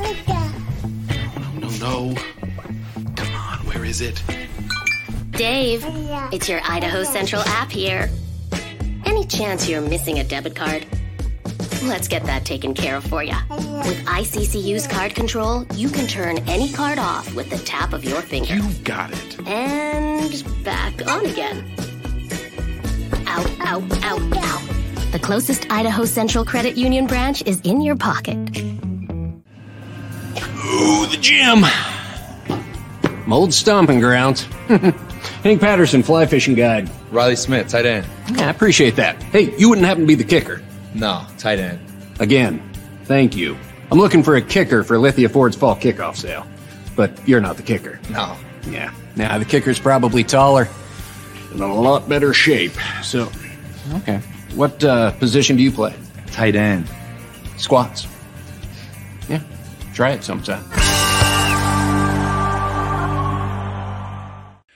No, no. No. No. Come on, where is it? Dave, it's your Idaho Central app here. Any chance you're missing a debit card? Let's get that taken care of for you. With ICCU's card control, you can turn any card off with the tap of your finger. You got it. And back on again. Out, out, out, out. The closest Idaho Central Credit Union branch is in your pocket. Ooh, the gym. Mold stomping grounds. Hank Patterson, fly fishing guide. Riley Smith, tight end. Yeah, I appreciate that. Hey, you wouldn't happen to be the kicker. No, tight end. Again, thank you. I'm looking for a kicker for Lithia Ford's fall kickoff sale. But you're not the kicker. No. Yeah. Now, the kicker's probably taller and in a lot better shape. So, okay. What uh, position do you play? Tight end. Squats. Yeah. Try it sometime.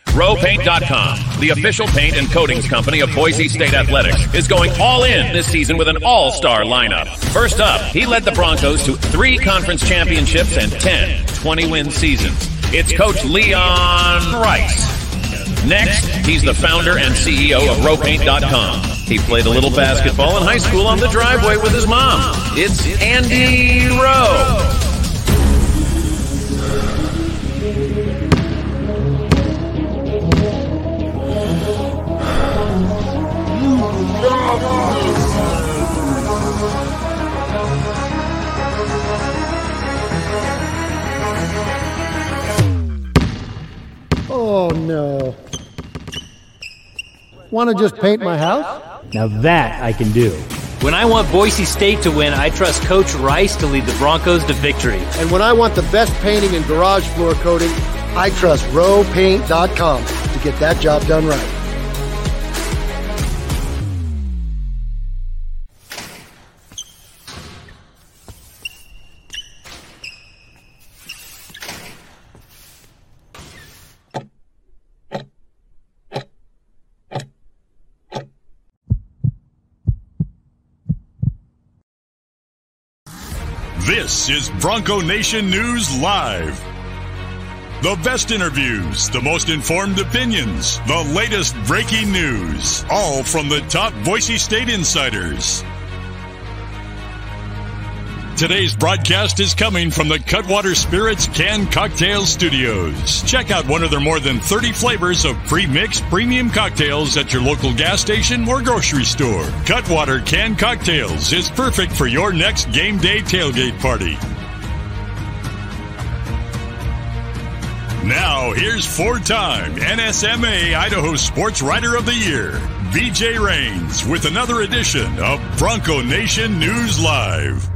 RoePaint.com, the official paint and coatings company of Boise State Athletics, is going all in this season with an all-star lineup. First up, he led the Broncos to three conference championships and 10 20-win seasons. It's Coach Leon Rice. Next, he's the founder and CEO of RoePaint.com. He played a little basketball in high school on the driveway with his mom. It's Andy Roe. Want to just paint my house? Now that I can do. When I want Boise State to win, I trust Coach Rice to lead the Broncos to victory. And when I want the best painting and garage floor coating, I trust roepaint.com to get that job done right. This is Bronco Nation News Live. The best interviews, the most informed opinions, the latest breaking news, all from the top Boise State insiders. Today's broadcast is coming from the Cutwater Spirits Can Cocktail Studios. Check out one of their more than 30 flavors of pre-mixed premium cocktails at your local gas station or grocery store. Cutwater Can Cocktails is perfect for your next game day tailgate party. Now, here's four-time NSMA Idaho Sports Writer of the Year, BJ Rains, with another edition of Bronco Nation News Live.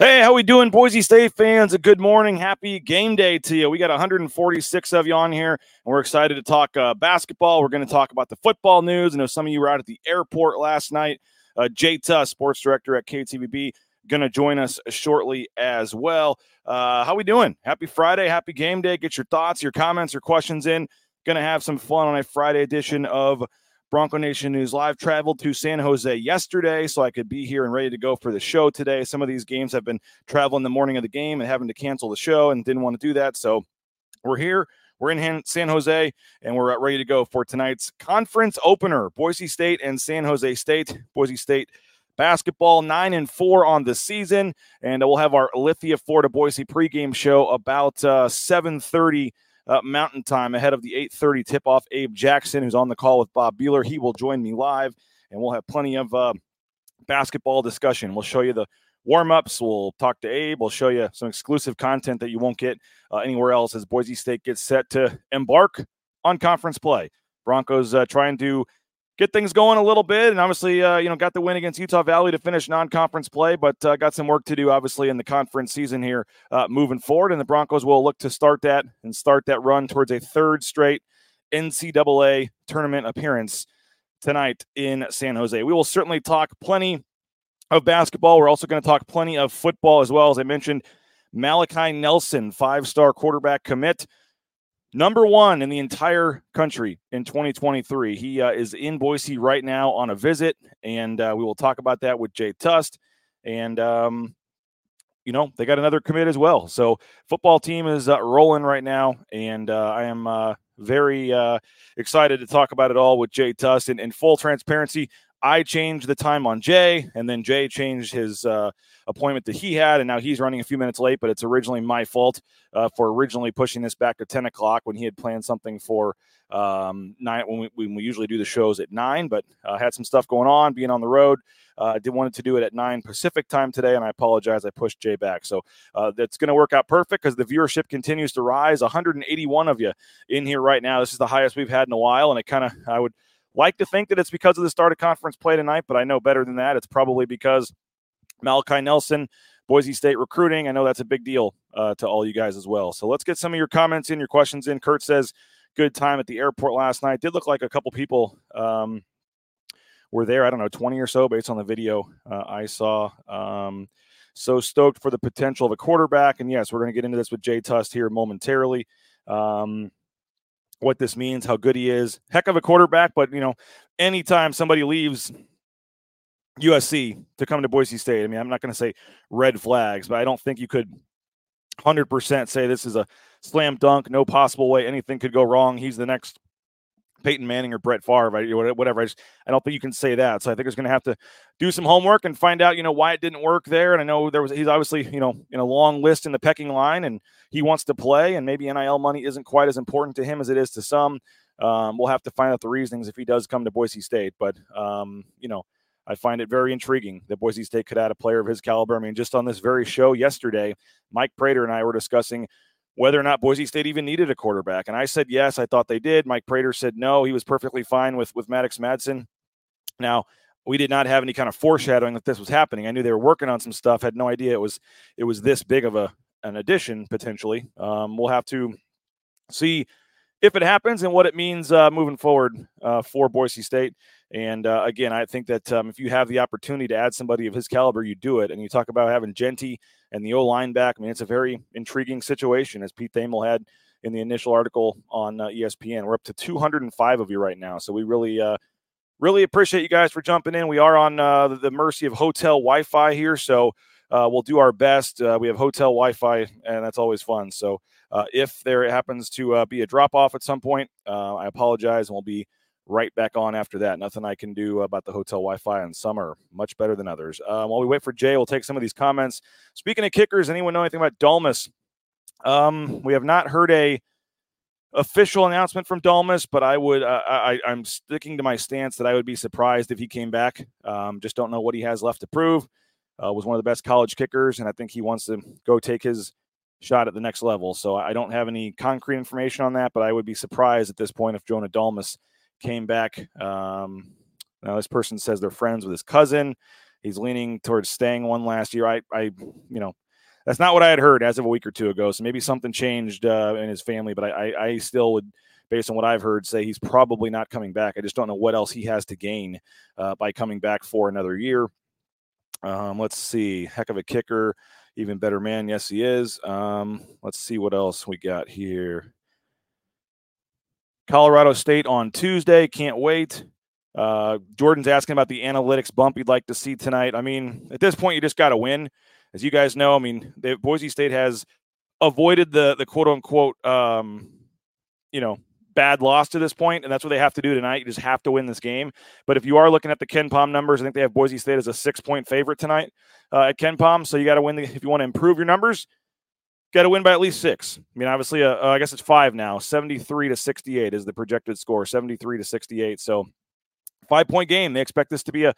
Hey, how we doing, Boise State fans? A good morning, happy game day to you. We got 146 of you on here, and we're excited to talk uh, basketball. We're going to talk about the football news. I know some of you were out at the airport last night. Uh, Jay Tust, sports director at KTVB, going to join us shortly as well. Uh, how we doing? Happy Friday, happy game day. Get your thoughts, your comments, your questions in. Going to have some fun on a Friday edition of Bronco Nation News Live traveled to San Jose yesterday, so I could be here and ready to go for the show today. Some of these games have been traveling the morning of the game and having to cancel the show and didn't want to do that. So we're here. We're in San Jose and we're ready to go for tonight's conference opener Boise State and San Jose State. Boise State basketball nine and four on the season and we'll have our lithia ford of boise pregame show about uh, 7.30 uh, Mountain Time ahead of the 8:30 tip-off. Abe Jackson, who's on the call with Bob Behler, he will join me live, and we'll have plenty of uh, basketball discussion. We'll show you the warm-ups. We'll talk to Abe. We'll show you some exclusive content that you won't get uh, anywhere else as Boise State gets set to embark on conference play. Broncos uh, trying to get things going a little bit. And obviously, uh, you know, got the win against Utah Valley to finish non-conference play, but uh, got some work to do, obviously, in the conference season here uh, moving forward. And the Broncos will look to start that and start that run towards a third straight NCAA tournament appearance tonight in San Jose. We will certainly talk plenty of basketball. We're also going to talk plenty of football as well. As I mentioned, Malachi Nelson, five-star quarterback commit number one in the entire country in 2023. He uh, is in Boise right now on a visit, and uh, we will talk about that with Jay Tust. And um, you know they got another commit as well. So football team is uh, rolling right now, and uh, I am uh, very uh, excited to talk about it all with Jay Tust. And in full transparency, I changed the time on Jay, and then Jay changed his uh, appointment that he had, and now he's running a few minutes late. But it's originally my fault uh, for originally pushing this back to ten o'clock when he had planned something for um, nine when we, when we usually do the shows at nine. But uh, had some stuff going on, being on the road. I uh, did wanted to do it at nine Pacific time today, and I apologize. I pushed Jay back, so uh, that's going to work out perfect because the viewership continues to rise. 181 of you in here right now. This is the highest we've had in a while, and it kind of I would like to think that it's because of the start of conference play tonight, but I know better than that. It's probably because Malachi Nelson, Boise State recruiting. I know that's a big deal uh, to all you guys as well. So let's get some of your comments in, your questions in. Kurt says, good time at the airport last night. Did look like a couple people um, were there. I don't know, 20 or so based on the video uh, I saw. Um, so stoked for the potential of a quarterback. And yes, we're going to get into this with Jay Tust here momentarily. Um, what this means, how good he is. Heck of a quarterback, but you know, anytime somebody leaves USC to come to Boise State, I mean, I'm not going to say red flags, but I don't think you could 100% say this is a slam dunk, no possible way anything could go wrong. He's the next Peyton Manning or Brett Favre, whatever. I just I don't think you can say that. So I think he's going to have to do some homework and find out, you know, why it didn't work there. And I know there was he's obviously you know in a long list in the pecking line, and he wants to play, and maybe NIL money isn't quite as important to him as it is to some. Um, we'll have to find out the reasonings if he does come to Boise State. But um, you know, I find it very intriguing that Boise State could add a player of his caliber. I mean, just on this very show yesterday, Mike Prater and I were discussing whether or not Boise State even needed a quarterback. And I said yes, I thought they did. Mike Prater said no, he was perfectly fine with with Maddox Madsen. Now, we did not have any kind of foreshadowing that this was happening. I knew they were working on some stuff, had no idea it was it was this big of a an addition potentially. Um, we'll have to see if it happens and what it means uh, moving forward uh, for Boise State. And uh, again, I think that um, if you have the opportunity to add somebody of his caliber, you do it. And you talk about having Jeanty and the O line back. I mean, it's a very intriguing situation, as Pete Thamel had in the initial article on uh, ESPN. We're up to 205 of you right now, so we really, uh, really appreciate you guys for jumping in. We are on uh, the mercy of hotel Wi-Fi here, so uh, we'll do our best. Uh, we have hotel Wi-Fi, and that's always fun. So uh, if there happens to be a drop off at some point, I apologize, and we'll be right back on after that. Nothing I can do about the hotel Wi-Fi in summer. Much better than others. Um, while we wait for Jay, we'll take some of these comments. Speaking of kickers, anyone know anything about Dalmas? Um, we have not heard a official announcement from Dalmas, but I would uh, I, I'm sticking to my stance that I would be surprised if he came back. Um, just don't know what he has left to prove. Uh, was one of the best college kickers, and I think he wants to go take his shot at the next level. So I don't have any concrete information on that, but I would be surprised at this point if Jonah Dalmas came back. Um, now this person says they're friends with his cousin. He's leaning towards staying one last year. I, I, you know, that's not what I had heard as of a week or two ago. So maybe something changed uh, in his family, but I, I, I still would, based on what I've heard, say he's probably not coming back. I just don't know what else he has to gain uh, by coming back for another year. Um, let's see, heck of a kicker, even better man. Yes, he is. Um, let's see what else we got here. Colorado State on Tuesday. Can't wait. Uh, Jordan's asking about the analytics bump you'd like to see tonight. I mean, at this point, you just got to win. As you guys know, I mean, Boise State has avoided the the quote unquote, um, you know, bad loss to this point, and that's what they have to do tonight. You just have to win this game. But if you are looking at the KenPom numbers, I think they have Boise State as a six point favorite tonight uh, at KenPom. So you got to win the, if you want to improve your numbers got to win by at least six. I mean, obviously, uh, uh, I guess it's five now. 73 to 68 is the projected score, 73 to 68. So, five point game. They expect this to be a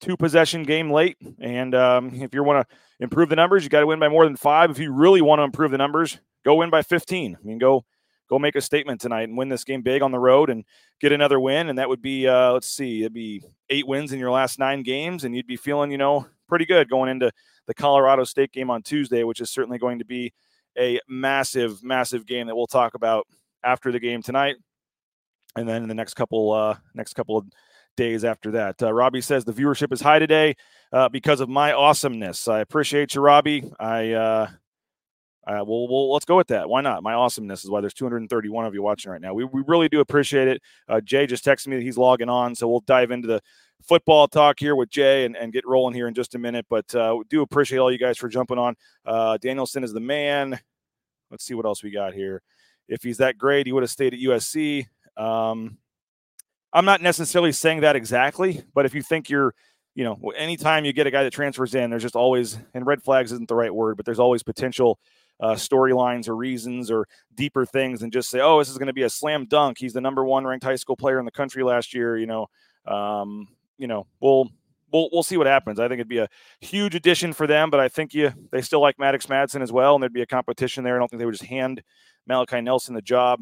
two possession game late. And um, if you want to improve the numbers, you got to win by more than five. If you really want to improve the numbers, go win by 15. I mean, go go make a statement tonight and win this game big on the road and get another win. And that would be, uh, let's see, it'd be eight wins in your last nine games, and you'd be feeling, you know, pretty good going into the Colorado State game on Tuesday, which is certainly going to be a massive, massive game that we'll talk about after the game tonight, and then in the next couple uh, next couple of days after that. Uh, Robbie says the viewership is high today uh, because of my awesomeness. I appreciate you, Robbie. I uh, uh, well, well, let's go with that. Why not? My awesomeness is why there's 231 of you watching right now. We, we really do appreciate it. Uh, Jay just texted me that he's logging on, so we'll dive into the football talk here with Jay and, and get rolling here in just a minute. But uh, do appreciate all you guys for jumping on. Uh, Danielson is the man. Let's see what else we got here. If he's that great, he would have stayed at USC. Um, I'm not necessarily saying that exactly, but if you think you're, you know, anytime you get a guy that transfers in, there's just always, and red flags isn't the right word, but there's always potential uh, storylines or reasons or deeper things and just say, oh, this is going to be a slam dunk. He's the number one ranked high school player in the country last year. You know, um, you know, we'll we'll we'll see what happens. I think it'd be a huge addition for them, but I think you they still like Maddox Madsen as well, and there'd be a competition there. I don't think they would just hand Malachi Nelson the job.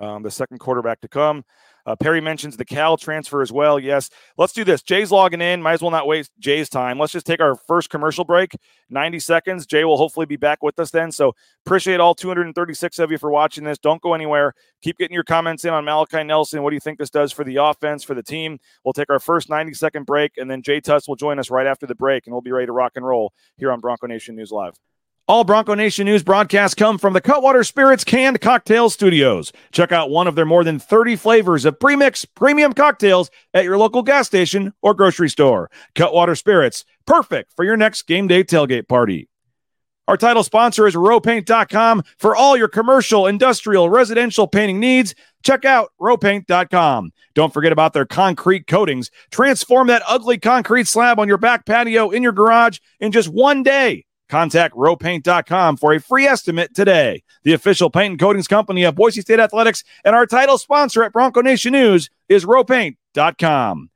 Um, the second quarterback to come. Uh, Perry mentions the Cal transfer as well. Yes, let's do this. Jay's logging in. Might as well not waste Jay's time. Let's just take our first commercial break, 90 seconds. Jay will hopefully be back with us then. So appreciate all 236 of you for watching this. Don't go anywhere. Keep getting your comments in on Malachi Nelson. What do you think this does for the offense, for the team? We'll take our first 90 second break, and then Jay Tust will join us right after the break, and we'll be ready to rock and roll here on Bronco Nation News Live. All Bronco Nation News broadcasts come from the Cutwater Spirits Canned Cocktail Studios. Check out one of their more than 30 flavors of premix premium cocktails at your local gas station or grocery store. Cutwater Spirits, perfect for your next game day tailgate party. Our title sponsor is roepaint.com for all your commercial, industrial, residential painting needs. Check out roepaint.com. Don't forget about their concrete coatings. Transform that ugly concrete slab on your back patio in your garage in just one day. Contact roepaint.com for a free estimate today. The official paint and coatings company of Boise State Athletics and our title sponsor at Bronco Nation News is roepaint.com.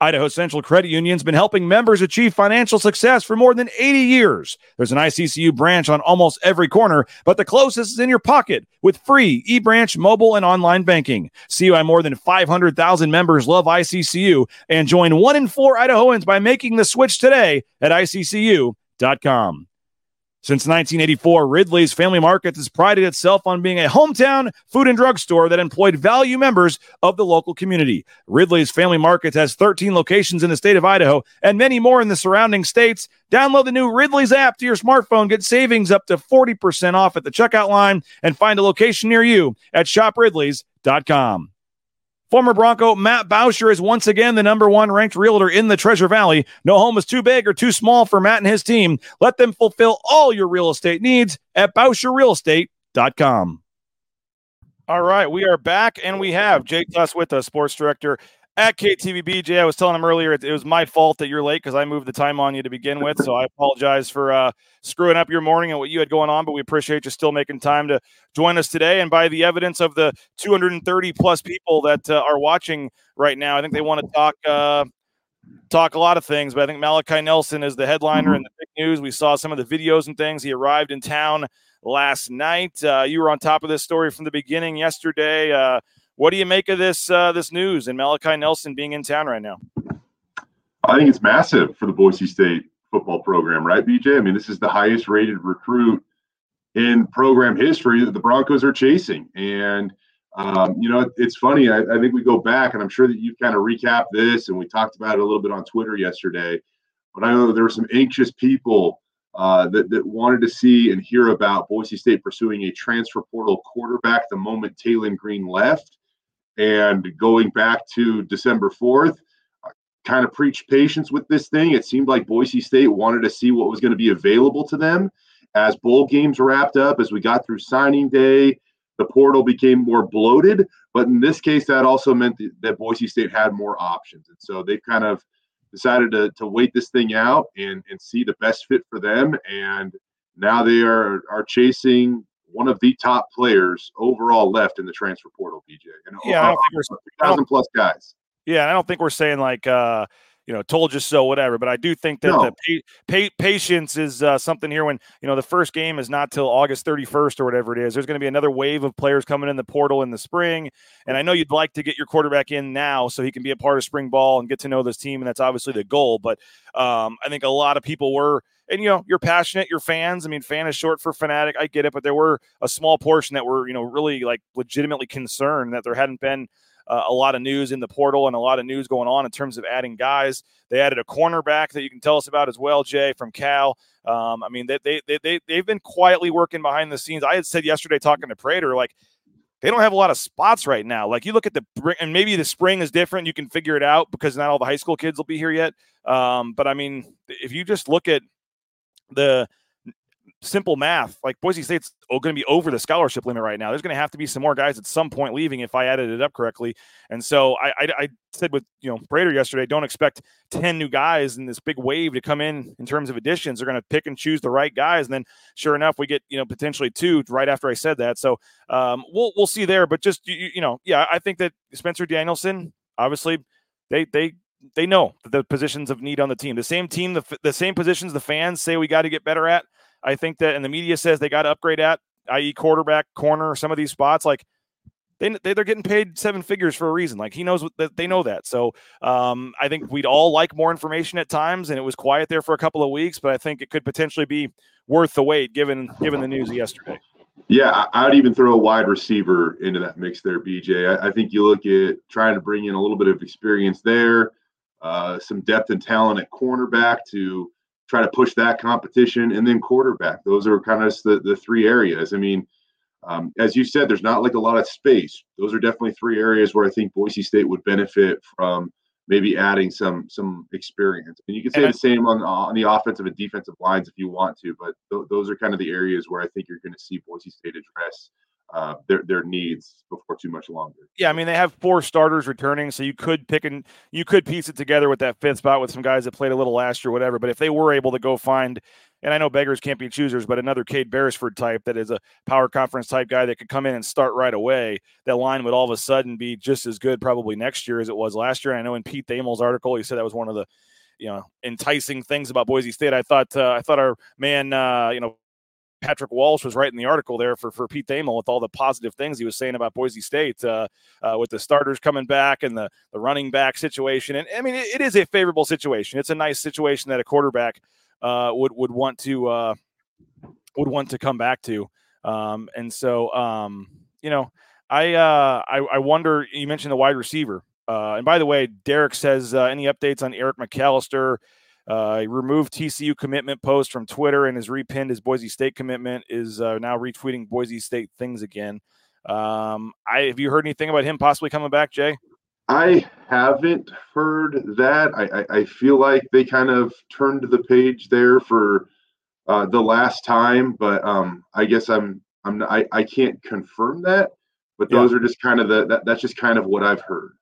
Idaho Central Credit Union's been helping members achieve financial success for more than 80 years. There's an ICCU branch on almost every corner, but the closest is in your pocket with free e-branch mobile and online banking. See why more than 500,000 members love ICCU and join one in four Idahoans by making the switch today at ICCU com. Since 1984, Ridley's Family Markets has prided itself on being a hometown food and drug store that employed value members of the local community. Ridley's Family Markets has 13 locations in the state of Idaho and many more in the surrounding states. Download the new Ridley's app to your smartphone, get savings up to 40% off at the checkout line, and find a location near you at shopridleys.com. Former Bronco Matt Bauscher is once again the number one ranked realtor in the Treasure Valley. No home is too big or too small for Matt and his team. Let them fulfill all your real estate needs at BauscherRealEstate.com. All right, we are back and we have Jake Tust with us, sports director at KTVBJ. I was telling him earlier it, it was my fault that you're late because I moved the time on you to begin with. So I apologize for uh, screwing up your morning and what you had going on, but we appreciate you still making time to join us today. And by the evidence of the 230 plus people that uh, are watching right now, I think they want to talk. Uh, talk a lot of things, but I think Malachi Nelson is the headliner in the big news. We saw some of the videos and things. He arrived in town last night. Uh, you were on top of this story from the beginning yesterday. Uh, what do you make of this uh, this news and Malachi Nelson being in town right now? I think it's massive for the Boise State football program, right, BJ? I mean, this is the highest rated recruit in program history that the Broncos are chasing. And, um, you know, it's funny. I, I, think we go back, and I'm sure that you've kind of recapped this, and we talked about it a little bit on Twitter yesterday. But I know there were some anxious people uh, that, that wanted to see and hear about Boise State pursuing a transfer portal quarterback the moment Taylen Green left. And going back to December 4th, kind of preached patience with this thing. It seemed like Boise State wanted to see what was going to be available to them as bowl games wrapped up, as we got through signing day. The portal became more bloated, but in this case, that also meant that Boise State had more options. And so they kind of decided to, to wait this thing out and, and see the best fit for them. And now they are, are chasing one of the top players overall left in the transfer portal, BJ. And yeah, I don't think we're thousand plus guys. Yeah, I don't think we're saying like uh, you know, told you so, whatever. But I do think that no. the pa- pa- patience is uh, something here. When you know the first game is not till August 31st or whatever it is. There's going to be another wave of players coming in the portal in the spring, and I know you'd like to get your quarterback in now so he can be a part of spring ball and get to know this team, and that's obviously the goal. But um, I think a lot of people were and you know you're passionate you're fans i mean fan is short for fanatic i get it but there were a small portion that were you know really like legitimately concerned that there hadn't been uh, a lot of news in the portal and a lot of news going on in terms of adding guys they added a cornerback that you can tell us about as well jay from cal um, i mean they, they, they, they, they've been quietly working behind the scenes i had said yesterday talking to prater like they don't have a lot of spots right now. Like you look at the and maybe the spring is different. You can figure it out because not all the high school kids will be here yet. Um, but I mean, if you just look at the simple math, like Boise State's going to be over the scholarship limit right now. There's going to have to be some more guys at some point leaving if I added it up correctly. And so I, I, I said with you know Prater yesterday, don't expect ten new guys in this big wave to come in in terms of additions. They're going to pick and choose the right guys, and then sure enough, we get you know potentially two right after I said that. So um, we'll we'll see there. But just you, you know, yeah, I think that Spencer Danielson, obviously, they they they know the positions of need on the team. The same team, the, the same positions the fans say we got to get better at. I think that, and the media says they got to upgrade at, i.e., quarterback, corner, some of these spots. Like they, they are getting paid seven figures for a reason. Like he knows that they know that. So um, I think we'd all like more information at times, and it was quiet there for a couple of weeks, but I think it could potentially be worth the wait given given the news yesterday. Yeah, I'd even throw a wide receiver into that mix there, BJ. I, I think you look at trying to bring in a little bit of experience there, uh, some depth and talent at cornerback to try to push that competition, and then quarterback. Those are kind of the, the three areas. I mean, um, as you said, there's not like a lot of space. Those are definitely three areas where I think Boise State would benefit from maybe adding some some experience. And you can say the same on on the offensive and defensive lines if you want to, but th- those are kind of the areas where I think you're going to see Boise State address uh, their their needs before too much longer. Yeah, I mean they have four starters returning, so you could pick and you could piece it together with that fifth spot with some guys that played a little last year, whatever. But if they were able to go find, and I know beggars can't be choosers, but another Cade Beresford type that is a power conference type guy that could come in and start right away, that line would all of a sudden be just as good probably next year as it was last year. And I know in Pete Thamel's article, he said that was one of the you know enticing things about Boise State. I thought uh, I thought our man, uh, you know, Patrick Walsh was writing the article there for, for Pete Thamel with all the positive things he was saying about Boise State uh, uh, with the starters coming back and the, the running back situation. And I mean, it, it is a favorable situation. It's a nice situation that a quarterback uh, would would want to uh, would want to come back to. Um, and so, um, you know, I, uh, I, I wonder. You mentioned the wide receiver, uh, and by the way, Derek says any updates on Eric McAlister. Uh, he removed TCU commitment post from Twitter and has repinned his Boise State commitment. Is uh, now retweeting Boise State things again. Um, I have you heard anything about him possibly coming back, Jay? I haven't heard that. I, I, I feel like they kind of turned the page there for uh, the last time, but um, I guess I'm I'm not, I, I can't confirm that. But those yeah. are just kind of the that, that's just kind of what I've heard.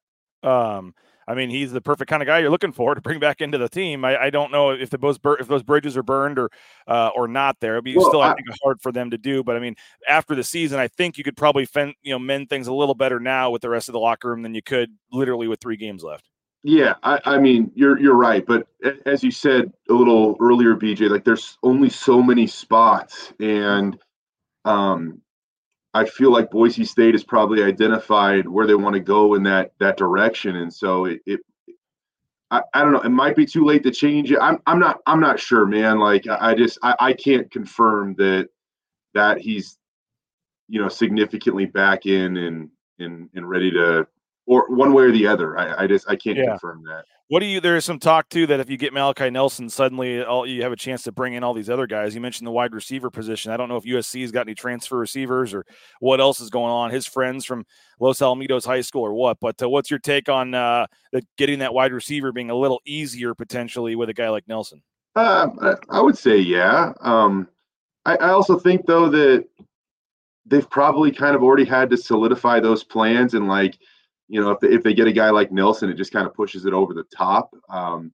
Um, I mean, he's the perfect kind of guy you're looking for to bring back into the team. I, I don't know if the those if those bridges are burned or uh, or not. There, it'd be well, still I, I think hard for them to do. But I mean, after the season, I think you could probably fend, you know mend things a little better now with the rest of the locker room than you could literally with three games left. Yeah, I, I mean, you're you're right, but as you said a little earlier, BJ, like there's only so many spots, and um, I feel like Boise State has probably identified where they want to go in that that direction, and so it, it I, I don't know. It might be too late to change it. I'm I'm not I'm not sure, man. Like I, I just I, I can't confirm that that he's you know significantly back in and and and ready to or one way or the other. I, I just I can't yeah. confirm that. What do you? There's some talk too that if you get Malachi Nelson, suddenly all, you have a chance to bring in all these other guys. You mentioned the wide receiver position. I don't know if USC has got any transfer receivers or what else is going on. His friends from Los Alamitos High School or what? But uh, what's your take on uh, the, getting that wide receiver being a little easier potentially with a guy like Nelson? Uh, I would say yeah. Um, I, I also think though that they've probably kind of already had to solidify those plans and like you know, if they, if they get a guy like Nelson, it just kind of pushes it over the top. Um,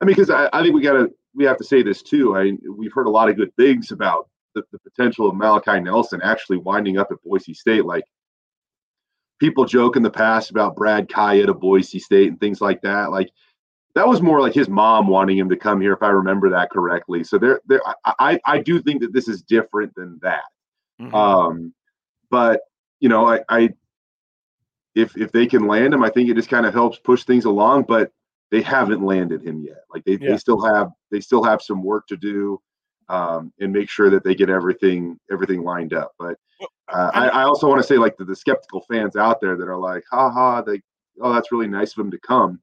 I mean, because I, I think we got to we have to say this too. I we've heard a lot of good things about the, the potential of Malachi Nelson actually winding up at Boise State. Like people joke in the past about Brad Kaaya to Boise State and things like that. Like that was more like his mom wanting him to come here, if I remember that correctly. So there, there, I, I do think that this is different than that. Mm-hmm. Um, but you know, I, I if if they can land him, I think it just kind of helps push things along. But they haven't landed him yet. Like they, yeah. they still have they still have some work to do um, and make sure that they get everything everything lined up. But uh, I, I, also want to say like the, the skeptical fans out there that are like, ha ha, they oh that's really nice of him to come.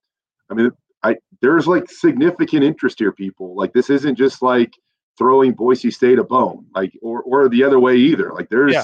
I mean, I there's like significant interest here, people. Like this isn't just like throwing Boise State a bone, like or or the other way either. Like there's yeah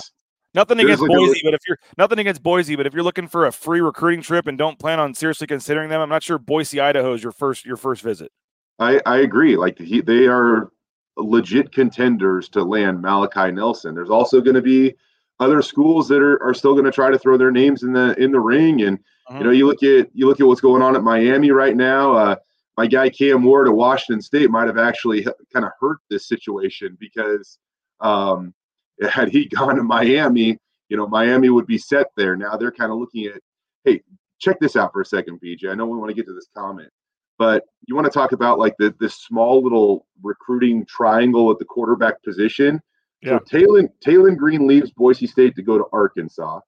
Nothing against Boise, but if you're nothing against Boise, but if you're looking for a free recruiting trip and don't plan on seriously considering them, I'm not sure Boise, Idaho is your first your first visit. I, I agree. Like he, they are legit contenders to land Malachi Nelson. There's also going to be other schools that are, are still going to try to throw their names in the in the ring. And uh-huh. you know, you look at you look at what's going on at Miami right now. Uh, my guy Cam Ward at Washington State might have actually kind of hurt this situation because um, had he gone to Miami, you know, Miami would be set there. Now they're kind of looking at, hey, check this out for a second, BJ. I know we want to get to this comment, but you want to talk about like the, this small little recruiting triangle at the quarterback position. Yeah. So Taylen Green leaves Boise State to go to Arkansas.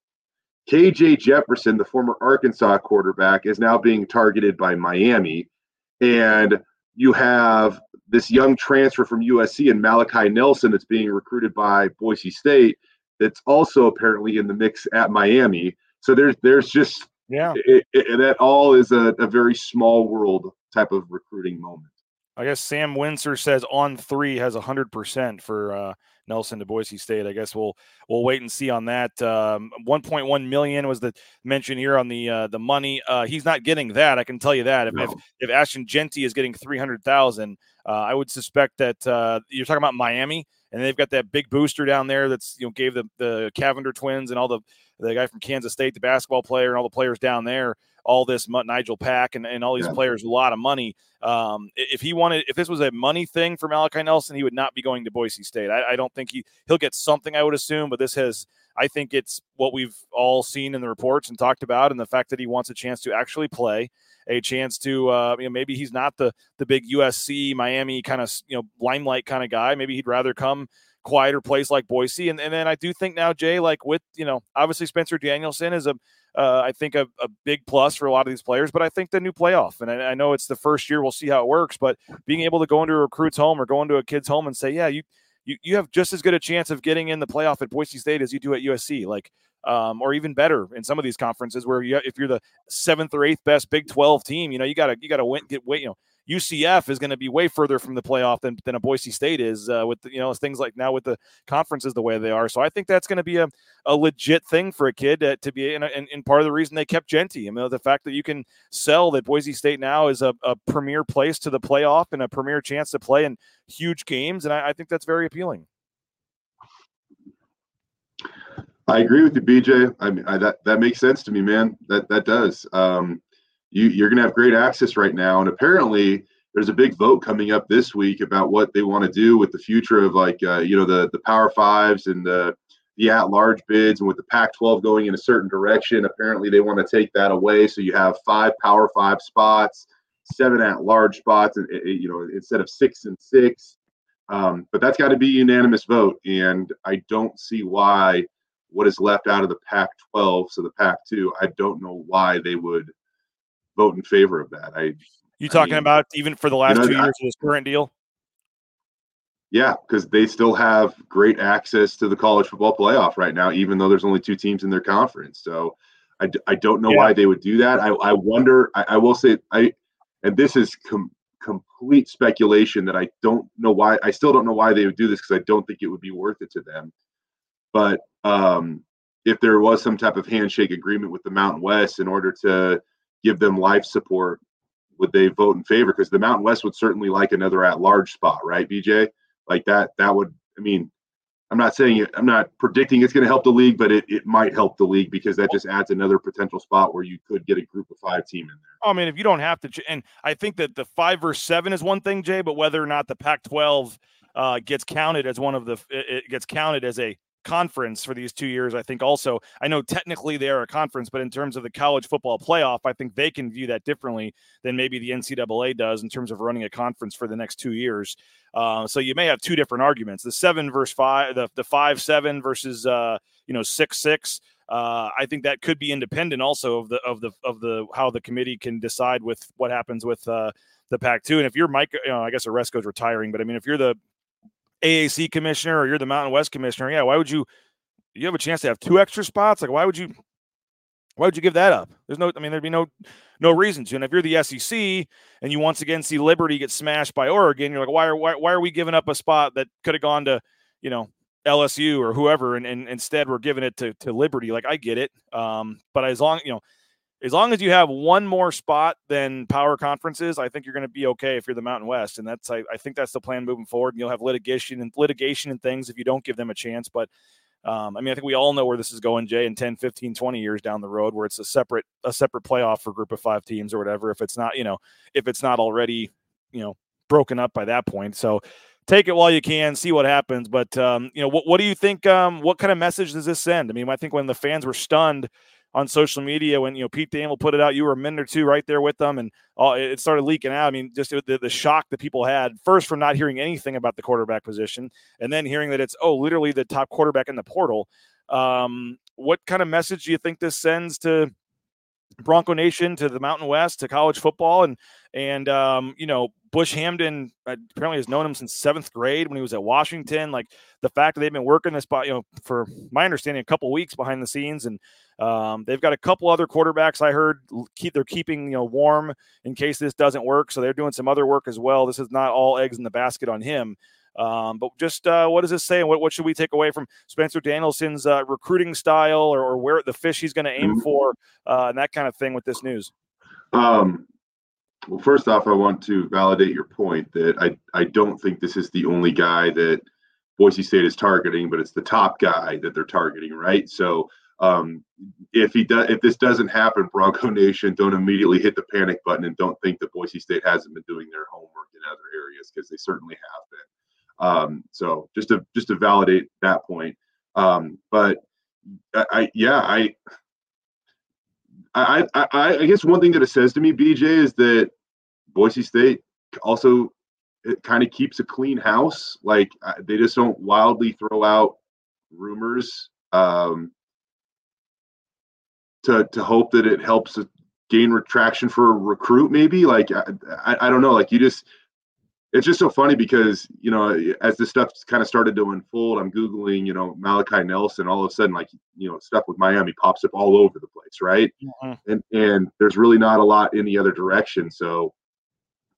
KJ Jefferson, the former Arkansas quarterback, is now being targeted by Miami. And you have this young transfer from USC and Malachi Nelson that's being recruited by Boise State that's also apparently in the mix at Miami. So there's there's just yeah, it, it, that all is a, a very small world type of recruiting moment. I guess Sam Windsor says on three has hundred percent for uh, Nelson to Boise State. I guess we'll we'll wait and see on that. Um, 1.1 million was the mention here on the uh, the money. Uh, he's not getting that. I can tell you that. If no. if, if Ashton Jeanty is getting 300,000, uh, I would suspect that uh, you're talking about Miami, and they've got that big booster down there that's you know gave the the Cavinder twins and all the the guy from Kansas State, the basketball player, and all the players down there all this Nigel Pack and, and all these yeah. players a lot of money. Um, if he wanted, if this was a money thing for Malachi Nelson, he would not be going to Boise State. I, I don't think he he'll get something. I would assume, but this has. I think it's what we've all seen in the reports and talked about, and the fact that he wants a chance to actually play, a chance to, uh, you know, maybe he's not the the big USC, Miami kind of, you know, limelight kind of guy. Maybe he'd rather come quieter place like Boise. And, and then I do think now, Jay, like with, you know, obviously Spencer Danielson is a uh, I think a, a, big plus for a lot of these players. But I think the new playoff, and I, I, know it's the first year, we'll see how it works. But being able to go into a recruit's home or go into a kid's home and say, yeah, you you, you have just as good a chance of getting in the playoff at Boise State as you do at USC, like, um, or even better in some of these conferences where you, if you're the seventh or eighth best Big Twelve team, you know you gotta you gotta win, get wait, you know UCF is going to be way further from the playoff than, than a Boise State is uh, with you know things like now with the conferences the way they are. So I think that's going to be a, a legit thing for a kid to, be in, and, part of the reason they kept Jeanty. I mean, the fact that you can sell that Boise State now is a, a premier place to the playoff and a premier chance to play in huge games, and I, I think that's very appealing. I agree with you, BJ. I mean, I, that that makes sense to me, man. That that does. Um, you, you're going to have great access right now. And apparently, there's a big vote coming up this week about what they want to do with the future of like uh, you know the the Power Fives and the the at-large bids, and with the Pac-12 going in a certain direction. Apparently, they want to take that away, so you have five Power Five spots, seven at-large spots, and you know instead of six and six. Um, but that's got to be unanimous vote, and I don't see why what is left out of the Pac-12, so the Pac-2. I don't know why they would vote in favor of that. I you talking I mean, about even for the last you know, two years of this current deal? Yeah, because they still have great access to the college football playoff right now, even though there's only two teams in their conference. So I, I don't know yeah. why they would do that. I, I wonder. I, I will say I, and this is com- complete speculation that I don't know why. I still don't know why they would do this because I don't think it would be worth it to them. But um, if there was some type of handshake agreement with the Mountain West in order to give them life support, would they vote in favor? Because the Mountain West would certainly like another at-large spot, right, BJ? Like that. That would. I mean, I'm not saying it. I'm not predicting it's going to help the league, but it, it might help the league because that just adds another potential spot where you could get a group of five team in there. I mean, if you don't have to, and I think that the five versus seven is one thing, Jay, but whether or not the Pac-12 uh, gets counted as one of the, it gets counted as a conference for these two years. I think also, I know technically they are a conference, but in terms of the college football playoff, I think they can view that differently than maybe the NCAA does in terms of running a conference for the next two years. Uh, so you may have two different arguments: the seven versus five, the the five seven versus uh, you know six six. Uh, I think that could be independent also of the of the of the how the committee can decide with what happens with uh, the Pac-2. And if you're Mike, you know, I guess Aresco's retiring, but I mean, if you're the AAC commissioner or you're the Mountain West commissioner, yeah, why would you? You have a chance to have two extra spots. Like, why would you? Why would you give that up? There's no, I mean, there'd be no, no reason to. And if you're the SEC and you once again see Liberty get smashed by Oregon, you're like, why are why, why are we giving up a spot that could have gone to, you know, LSU or whoever, and, and instead we're giving it to, to Liberty. Like I get it, um, but as long you know, as long as you have one more spot than power conferences, I think you're going to be okay if you're the Mountain West, and that's I, I think that's the plan moving forward. And you'll have litigation and litigation and things if you don't give them a chance, but. Um, I mean, I think we all know where this is going, Jay, in 10, 15, 20 years down the road, where it's a separate, a separate playoff for group of five teams or whatever. If it's not, you know, if it's not already, you know, broken up by that point. So take it while you can, see what happens. But um, you know, what what do you think? Um, what kind of message does this send? I mean, I think when the fans were stunned on social media when you know Pete Thamel put it out, you were a minute or two right there with them, and it started leaking out. I mean, just the, the shock that people had first from not hearing anything about the quarterback position, and then hearing that it's oh, literally the top quarterback in the portal. Um, what kind of message do you think this sends to Bronco Nation, to the Mountain West, to college football, and and um, you know Bush Hamdan apparently has known him since seventh grade when he was at Washington. Like the fact that they've been working this, you know, for my understanding, a couple weeks behind the scenes, and um, they've got a couple other quarterbacks I heard keep they're keeping you know warm in case this doesn't work. So they're doing some other work as well. This is not all eggs in the basket on him. Um, but just uh, what does this say, and what, what should we take away from Spencer Danielson's uh, recruiting style, or, or, where the fish he's going to aim mm-hmm. for, uh, and that kind of thing with this news? Um, well, first off, I want to validate your point that I, I don't think this is the only guy that Boise State is targeting, but it's the top guy that they're targeting, right? So um, if he does, if this doesn't happen, Bronco Nation, don't immediately hit the panic button and don't think that Boise State hasn't been doing their homework in other areas because they certainly have been. Um, so just to just to validate that point. Um, but I, I yeah I I, I, I guess one thing that it says to me, BJ, is that Boise State also it kind of keeps a clean house. Like they just don't wildly throw out rumors um, to to hope that it helps gain retraction for a recruit. Maybe like I, I, I don't know. Like you just it's just so funny because you know as this stuff kind of started to unfold i'm googling you know malachi nelson all of a sudden like you know stuff with miami pops up all over the place right mm-hmm. and and there's really not a lot in the other direction so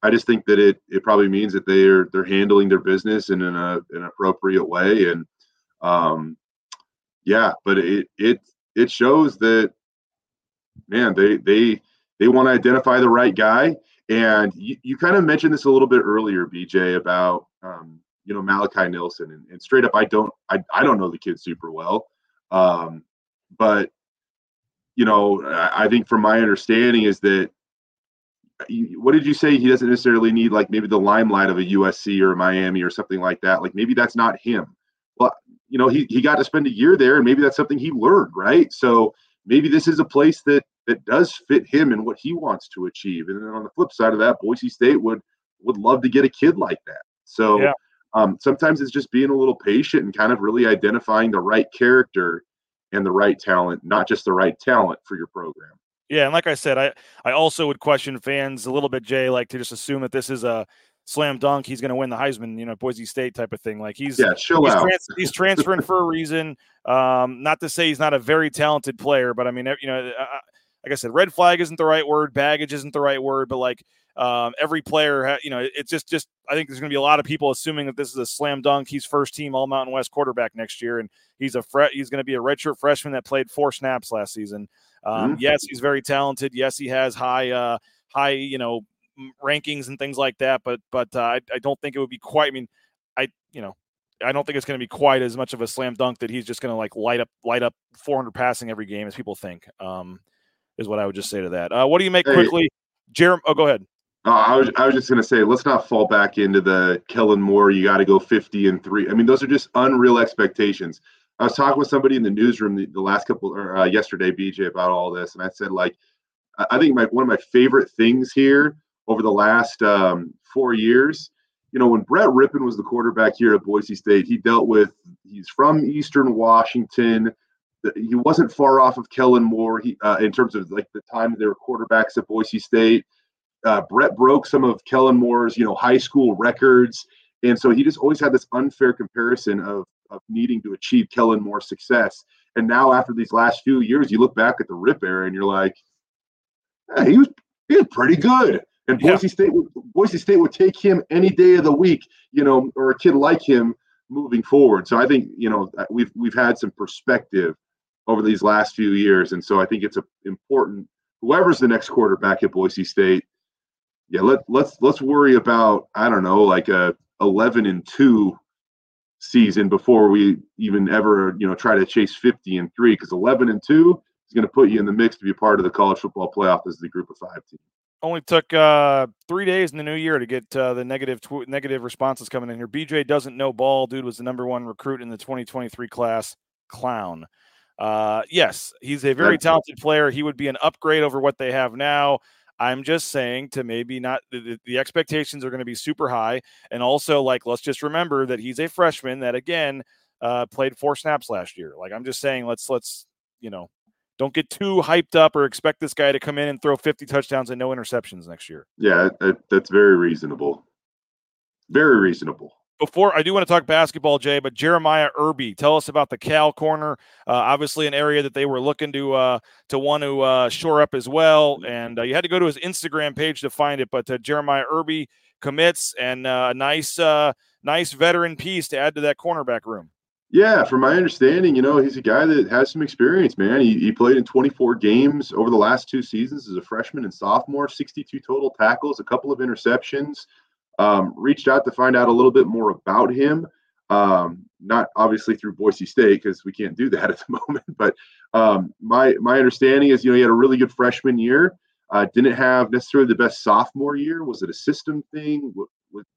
i just think that it it probably means that they're they're handling their business in an, a, an appropriate way and um yeah but it it it shows that man they they they want to identify the right guy and you, you kind of mentioned this a little bit earlier, BJ, about um, you know Malachi Nelson, and, and, straight up, I don't I, I don't know the kid super well, um, but you know I, I think from my understanding is that what did you say? He doesn't necessarily need like maybe the limelight of a USC or a Miami or something like that. Like maybe that's not him. Well, you know, he, he got to spend a year there and maybe that's something he learned, right? So maybe this is a place that that does fit him and what he wants to achieve. And then on the flip side of that, Boise State would would love to get a kid like that. So yeah. um, sometimes it's just being a little patient and kind of really identifying the right character and the right talent, not just the right talent for your program. Yeah, and like I said, I I also would question fans a little bit, Jay, like to just assume that this is a slam dunk. He's going to win the Heisman, you know, Boise State type of thing. Like he's yeah, chill he's, out. Trans- he's transferring for a reason. Um, not to say he's not a very talented player, but I mean, you know, like I said, red flag isn't the right word, baggage isn't the right word, but like um, every player, ha- you know, it's just just I think there's going to be a lot of people assuming that this is a slam dunk. He's first team All Mountain West quarterback next year, and he's a fre- he's going to be a redshirt freshman that played four snaps last season. Um, mm-hmm. Yes, he's very talented. Yes, he has high uh, high you know rankings and things like that, but but uh, I, I don't think it would be quite. I mean, I you know I don't think it's going to be quite as much of a slam dunk that he's just going to like light up light up 400 passing every game as people think. Um, is what I would just say to that. Uh, what do you make hey, quickly, Jeremy? Oh, go ahead. Uh, I was I was just going to say, let's not fall back into the Kellen Moore. You got to go fifty and three. I mean, those are just unreal expectations. I was talking with somebody in the newsroom the, the last couple or uh, yesterday, BJ, about all this, and I said like, I think my one of my favorite things here over the last um, four years. You know, when Brett Rypien was the quarterback here at Boise State, he dealt with. He's from Eastern Washington he wasn't far off of Kellen Moore he, uh, in terms of like the time they were quarterbacks at Boise State. Uh, Brett broke some of Kellen Moore's, you know, high school records, and so he just always had this unfair comparison of of needing to achieve Kellen Moore's success. And now, after these last few years, you look back at the Rip era and you're like, he was he was pretty good. And Boise yeah. State would Boise State would take him any day of the week, you know, or a kid like him moving forward. So I think you know we've we've had some perspective over these last few years, and so I think it's a important whoever's the next quarterback at Boise State. Yeah, let let's let's worry about I don't know like a 11 and two season before we even ever you know try to chase 50 and three because 11 and two is going to put you in the mix to be part of the college football playoff as the group of five team. Only took uh, three days in the new year to get uh, the negative tw- negative responses coming in here. BJ doesn't know ball. Dude was the number one recruit in the 2023 class. Clown. Uh, yes, he's a very talented player. He would be an upgrade over what they have now. I'm just saying to maybe not the, the expectations are going to be super high. And also, like, let's just remember that he's a freshman that again uh, played four snaps last year. Like, I'm just saying, let's let's you know, don't get too hyped up or expect this guy to come in and throw 50 touchdowns and no interceptions next year. Yeah, that's very reasonable. Very reasonable before I do want to talk basketball, Jay, but Jeremiah Irby, tell us about the Cal corner. Uh, obviously, an area that they were looking to uh, to want to uh, shore up as well, and uh, you had to go to his Instagram page to find it. But uh, Jeremiah Irby commits, and uh, a nice nice veteran piece to add to that cornerback room. Yeah, from my understanding, you know, he's a guy that has some experience, man. He, he played in 24 games over the last two seasons as a freshman and sophomore, 62 total tackles, a couple of interceptions. Um, reached out to find out a little bit more about him. Um, not obviously through Boise State because we can't do that at the moment. But um, my my understanding is, you know, he had a really good freshman year. Uh, didn't have necessarily the best sophomore year. Was it a system thing?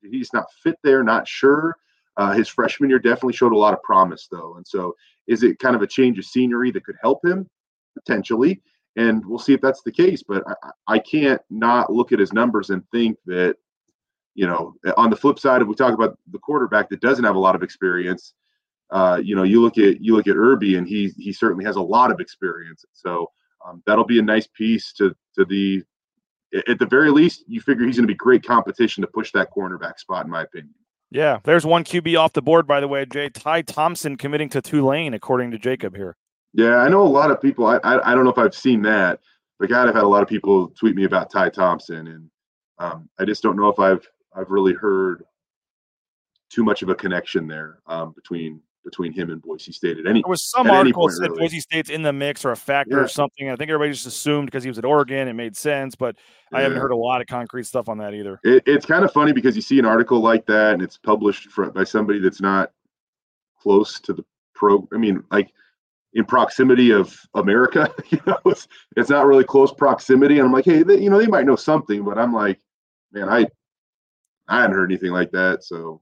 He's not fit there. Not sure. Uh, his freshman year definitely showed a lot of promise, though. And so, is it kind of a change of scenery that could help him potentially? And we'll see if that's the case. But I, I can't not look at his numbers and think that you know, on the flip side, if we talk about the quarterback that doesn't have a lot of experience, uh, you know, you look at you look at Irby, and he he certainly has a lot of experience. So um, that'll be a nice piece to to the. At the very least, you figure he's going to be great competition to push that cornerback spot, in my opinion. Yeah, there's one QB off the board, by the way. Jay Ty Thompson committing to Tulane, according to Jacob here. Yeah, I know a lot of people. I I, I don't know if I've seen that, but God, I've had a lot of people tweet me about Ty Thompson, and um, I just don't know if I've I've really heard too much of a connection there um, between between him and Boise State at any. There was some article that really. Boise State's in the mix or a factor yeah. or something. I think everybody just assumed because he was at Oregon, it made sense, but yeah. I haven't heard a lot of concrete stuff on that either. It, it's kind of funny because you see an article like that and it's published for, by somebody that's not close to the pro. I mean, like in proximity of America, you know, it's, it's not really close proximity. And I'm like, hey, they, you know, they might know something, but I'm like, man, I I hadn't heard anything like that. So,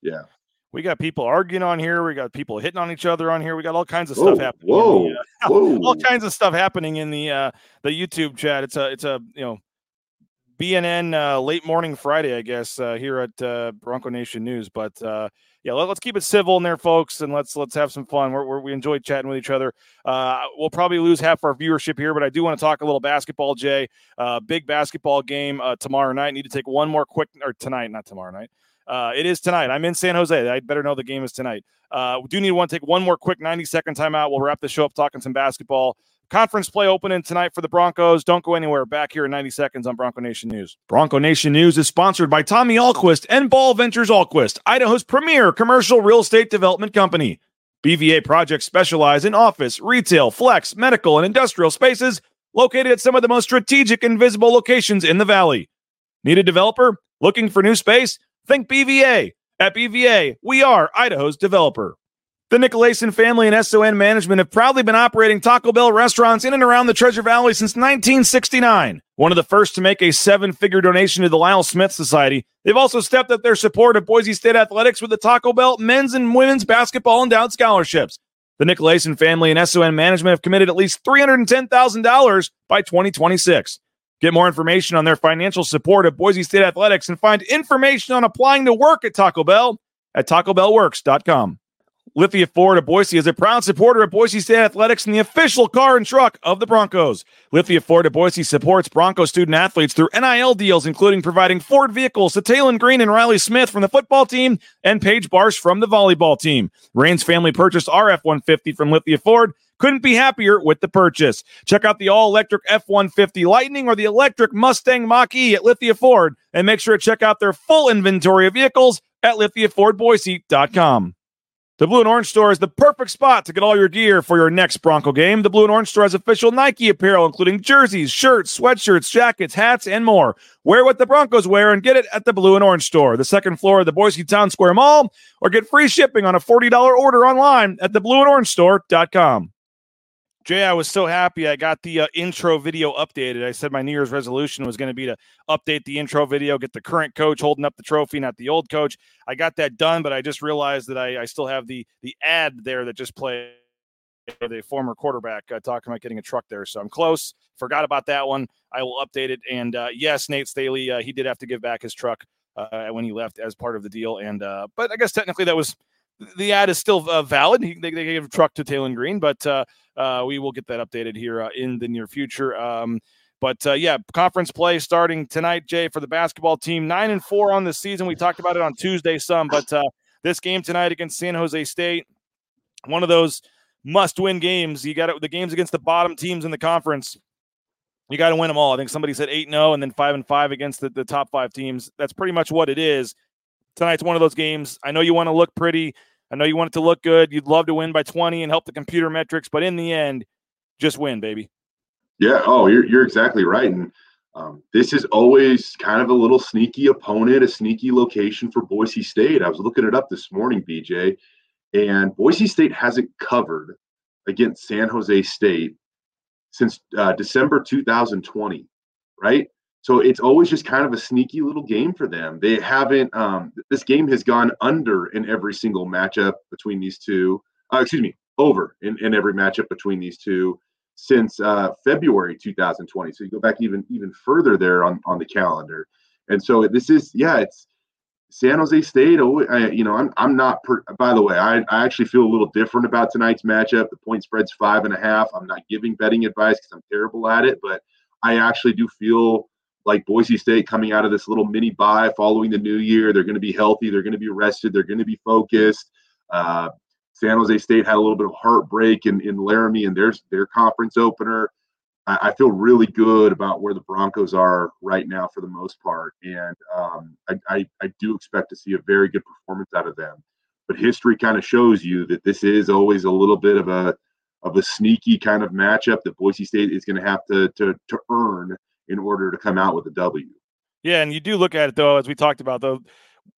yeah. We got people arguing on here. We got people hitting on each other on here. We got all kinds of stuff happening. Whoa, the, uh, whoa. all kinds of stuff happening in the uh, the YouTube chat. It's a it's a you know BNN uh, late morning Friday, I guess, uh, here at uh, Bronco Nation News. But uh, yeah, let, us keep it civil in there, folks, and let's let's have some fun. We're, we're, we enjoy chatting with each other. Uh, we'll probably lose half our viewership here, but I do want to talk a little basketball. Jay, uh, big basketball game uh, tomorrow night. Need to take one more quick or tonight, not tomorrow night. Uh, it is tonight. I'm in San Jose. I better know the game is tonight. Uh, we do need to take one more quick 90 second timeout. We'll wrap the show up talking some basketball. Conference play opening tonight for the Broncos. Don't go anywhere. Back here in 90 seconds on Bronco Nation News. Bronco Nation News is sponsored by Tommy Ahlquist and Ball Ventures Ahlquist, Idaho's premier commercial real estate development company. BVA projects specialize in office, retail, flex, medical, and industrial spaces located at some of the most strategic and visible locations in the valley. Need a developer? Looking for new space? Think BVA. At BVA, we are Idaho's developer. The Nicolason family and SON management have proudly been operating Taco Bell restaurants in and around the Treasure Valley since 1969. One of the first to make a seven figure donation to the Lyle Smith Society, they've also stepped up their support of Boise State athletics with the Taco Bell men's and women's basketball endowed scholarships. The Nicolason family and SON management have committed at least $310,000 by 2026. Get more information on their financial support of Boise State athletics and find information on applying to work at Taco Bell at tacobellworks.com. Lithia Ford of Boise is a proud supporter of Boise State Athletics and the official car and truck of the Broncos. Lithia Ford of Boise supports Bronco student athletes through NIL deals, including providing Ford vehicles to Taylen Green and Riley Smith from the football team and Paige Barsh from the volleyball team. Rain's family purchased RF 150 from Lithia Ford. Couldn't be happier with the purchase. Check out the all electric F 150 Lightning or the electric Mustang Mach E at Lithia Ford and make sure to check out their full inventory of vehicles at lithiafordboise.com. The Blue and Orange Store is the perfect spot to get all your gear for your next Bronco game. The Blue and Orange Store has official Nike apparel, including jerseys, shirts, sweatshirts, jackets, hats, and more. Wear what the Broncos wear and get it at the Blue and Orange Store, the second floor of the Boise Town Square Mall, or get free shipping on a $40 order online at theblueandorange.store.com. Jay, I was so happy I got the uh, intro video updated. I said my New Year's resolution was going to be to update the intro video, get the current coach holding up the trophy, not the old coach. I got that done, but I just realized that I, I still have the the ad there that just played the former quarterback uh, talking about getting a truck there. So I'm close. Forgot about that one. I will update it. And uh, yes, Nate Staley, uh, he did have to give back his truck uh, when he left as part of the deal. And uh, but I guess technically that was the ad is still uh, valid. He, they, they, gave a truck to Taylen Green, but uh, uh, we will get that updated here uh, in the near future. Um, but uh, yeah, conference play starting tonight, Jay, for the basketball team. Nine and four on the season. We talked about it on Tuesday some, but uh, this game tonight against San Jose State, one of those must-win games. You got it. The games against the bottom teams in the conference. You got to win them all. I think somebody said eight 0 and then five and five against the, the top five teams. That's pretty much what it is. Tonight's one of those games. I know you want to look pretty. I know you want it to look good. You'd love to win by 20 and help the computer metrics, but in the end, just win, baby. Yeah. Oh, you're, you're exactly right. And um, this is always kind of a little sneaky opponent, a sneaky location for Boise State. I was looking it up this morning, BJ, and Boise State hasn't covered against San Jose State since uh, December 2020, right? So it's always just kind of a sneaky little game for them. They haven't. Um, this game has gone under in every single matchup between these two. Uh, excuse me, over in, in every matchup between these two since uh, February 2020. So you go back even even further there on on the calendar. And so this is yeah, it's San Jose State. I, you know, I'm I'm not. Per, by the way, I I actually feel a little different about tonight's matchup. The point spread's five and a half. I'm not giving betting advice because I'm terrible at it, but I actually do feel like Boise State coming out of this little mini bye following the new year. They're going to be healthy. They're going to be rested. They're going to be focused. Uh, San Jose State had a little bit of heartbreak in, in Laramie and their, their conference opener. I, I feel really good about where the Broncos are right now for the most part. And um, I, I, I do expect to see a very good performance out of them. But history kind of shows you that this is always a little bit of a of a sneaky kind of matchup that Boise State is going to have to to to earn in order to come out with a W. Yeah, and you do look at it though, as we talked about though.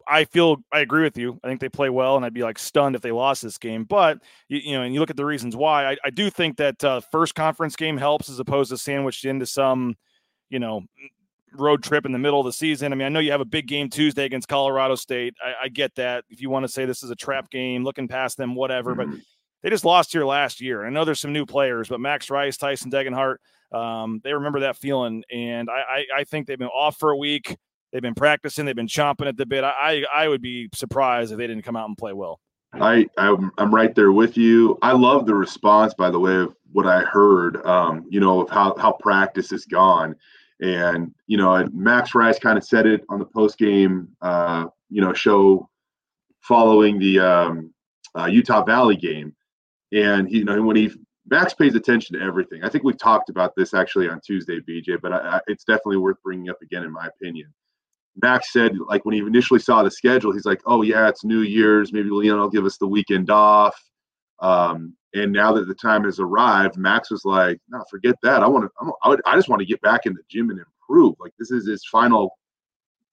I feel I agree with you. I think they play well, and I'd be like stunned if they lost this game. But you, you know, and you look at the reasons why. I, I do think that uh, first conference game helps as opposed to sandwiched into some, you know, road trip in the middle of the season. I mean, I know you have a big game Tuesday against Colorado State. I, I get that. If you want to say this is a trap game, looking past them, whatever. Mm-hmm. But they just lost here last year. I know there's some new players, but Max Rice, Tyson Degenhart, um, they remember that feeling. And I, I, I, think they've been off for a week. They've been practicing. They've been chomping at the bit. I, I would be surprised if they didn't come out and play well. I, I'm, I'm right there with you. I love the response, by the way, of what I heard, um, you know, of how, how practice has gone. And, you know, Max Rice kind of said it on the post game, uh, you know, show following the um, uh, Utah Valley game and he, you know, when he Max pays attention to everything. I think we've talked about this actually on Tuesday, BJ, but I, I, it's definitely worth bringing up again, in my opinion. Max said, like when he initially saw the schedule, he's like, "Oh yeah, it's New Year's. Maybe Leon will give us the weekend off." Um, and now that the time has arrived, Max was like, "No, forget that. I want to. I, just want to get back in the gym and improve. Like this is his final,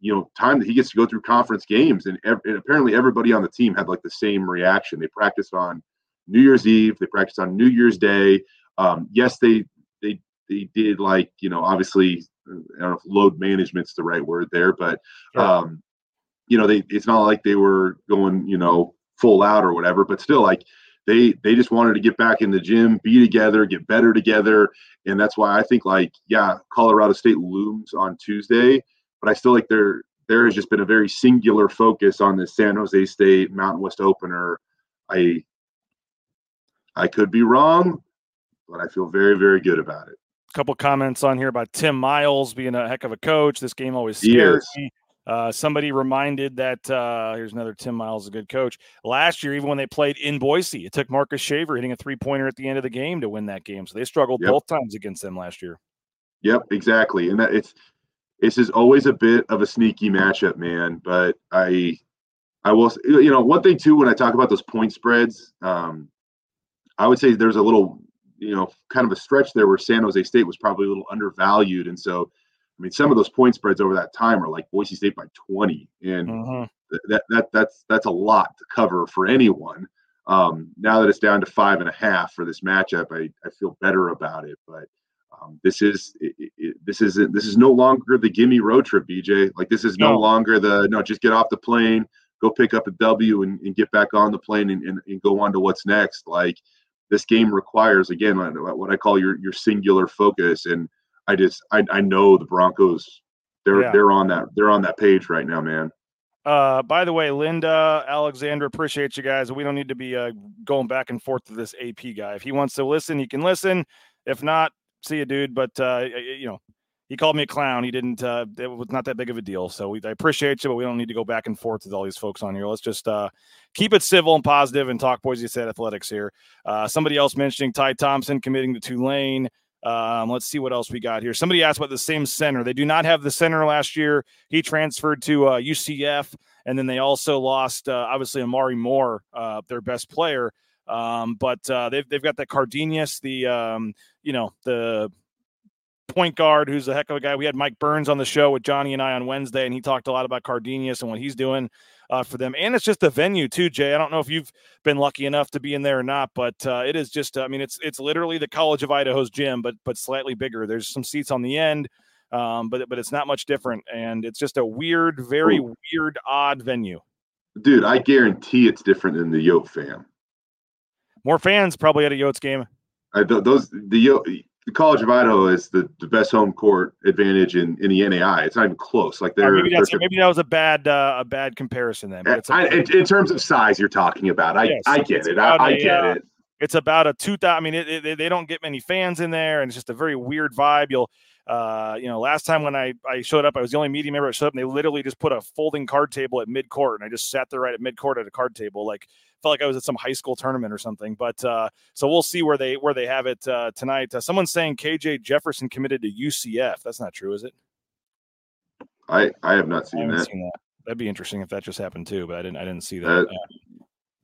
you know, time that he gets to go through conference games." And, ev- and apparently, everybody on the team had like the same reaction. They practiced on New Year's Eve. They practiced on New Year's Day. Um, yes, they they they did like you know obviously I don't know if load management's the right word there, but um, you know they it's not like they were going you know full out or whatever, but still like they they just wanted to get back in the gym, be together, get better together, and that's why I think like yeah, Colorado State looms on Tuesday, but I still like there there has just been a very singular focus on the San Jose State Mountain West opener. I I could be wrong, but I feel very, very good about it. A couple comments on here about Tim Miles being a heck of a coach. This game always scares me. Uh, somebody reminded that uh, here's another Tim Miles, a good coach. Last year, even when they played in Boise, it took Marcus Shaver hitting a three pointer at the end of the game to win that game. So they struggled yep. both times against them last year. Yep, exactly. And that it's this is always a bit of a sneaky matchup, man. But I I will, you know, one thing too when I talk about those point spreads, um, I would say there's a little, you know, kind of a stretch there where San Jose State was probably a little undervalued, and so, I mean, some of those point spreads over that time are like Boise State by 20, and Mhm. th- that that that's that's a lot to cover for anyone. Um, now that it's down to five and a half for this matchup, I, I feel better about it. But um, this is it, it, this is this is no longer the gimme road trip, BJ. Like this is no, No. longer the no, just get off the plane, go pick up a W, and, and get back on the plane and, and, and go on to what's next. Like this game requires again what I call your your singular focus, and I just I, I know the Broncos. They're Yeah. they're on that they're on that page right now, man. Uh, by the way, Linda, Alexandra, appreciate you guys. We don't need to be uh, going back and forth to this AP guy. If he wants to listen, he can listen. If not, see you, dude. But uh, you know, he called me a clown. He didn't. Uh, it was not that big of a deal. So we, I appreciate you, but we don't need to go back and forth with all these folks on here. Let's just uh, keep it civil and positive and talk Boise State athletics here. Uh, somebody else mentioning Ty Thompson committing to Tulane. Um, let's see what else we got here. Somebody asked about the same center. They do not have the center last year. He transferred to uh, UCF, and then they also lost uh, obviously Omari Moore, uh, their best player. Um, but uh, they've they've got that Cardenas, the um, you know the point guard who's a heck of a guy. We had Mike Burns on the show with Johnny and I on Wednesday, and he talked a lot about Cardenas and what he's doing uh, for them. And it's just the venue too, Jay. I don't know if you've been lucky enough to be in there or not, but uh, it is just. I mean, it's it's literally the College of Idaho's gym, but but slightly bigger. There's some seats on the end. Um, but but it's not much different, and it's just a weird, very weird, odd venue. Dude, I guarantee it's different than the Yote fam. More fans probably at a Yotes game. I, th- those the Yo- the College of Idaho is the, the best home court advantage in, in the NAI. It's not even close. Like they're, maybe they're maybe that was a bad uh, a bad comparison then. But a- I, in, in terms of size, you're talking about. I Yes, I get it. I, about I a, get uh, it. It's about a two thousand. I mean, it, it, they don't get many fans in there, and it's just a very weird vibe. You'll, uh, you know, last time when I I showed up, I was the only media member that showed up, and they literally just put a folding card table at mid court, and I just sat there right at mid court at a card table, like felt like I was at some high school tournament or something. But uh, so we'll see where they where they have it uh, tonight. Uh, someone's saying KJ Jefferson committed to UCF. That's not true, is it? I I have not seen that. seen that. That'd be interesting if that just happened too, but I didn't I didn't see that.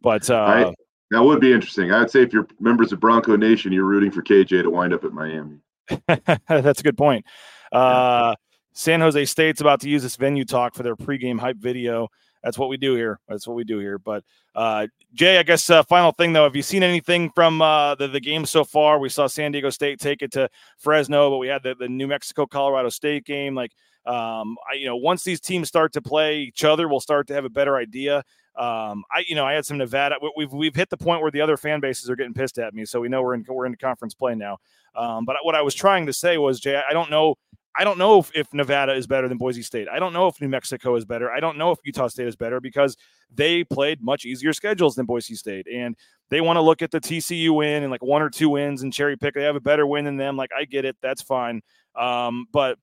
But uh, I, that would be interesting. I'd say if you're members of Bronco Nation, you're rooting for KJ to wind up at Miami. That's a good point. Uh, San Jose State's about to use this venue talk for their pregame hype video. That's what we do here. That's what we do here. But uh, Jay, I guess uh, final thing though, have you seen anything from uh, the the game so far? We saw San Diego State take it to Fresno, but we had the, the New Mexico Colorado State game. Like, um, I you know, once these teams start to play each other, we'll start to have a better idea. Um, I you know, I had some Nevada. we- We've we've hit the point where the other fan bases are getting pissed at me, so we know we're in we're into conference play now. Um, but what I was trying to say was, Jay, I don't know. I don't know if, if Nevada is better than Boise State. I don't know if New Mexico is better. I don't know if Utah State is better because they played much easier schedules than Boise State. And they want to look at the TCU win and like one or two wins and cherry pick. They have a better win than them. Like, I get it. That's fine. Um, but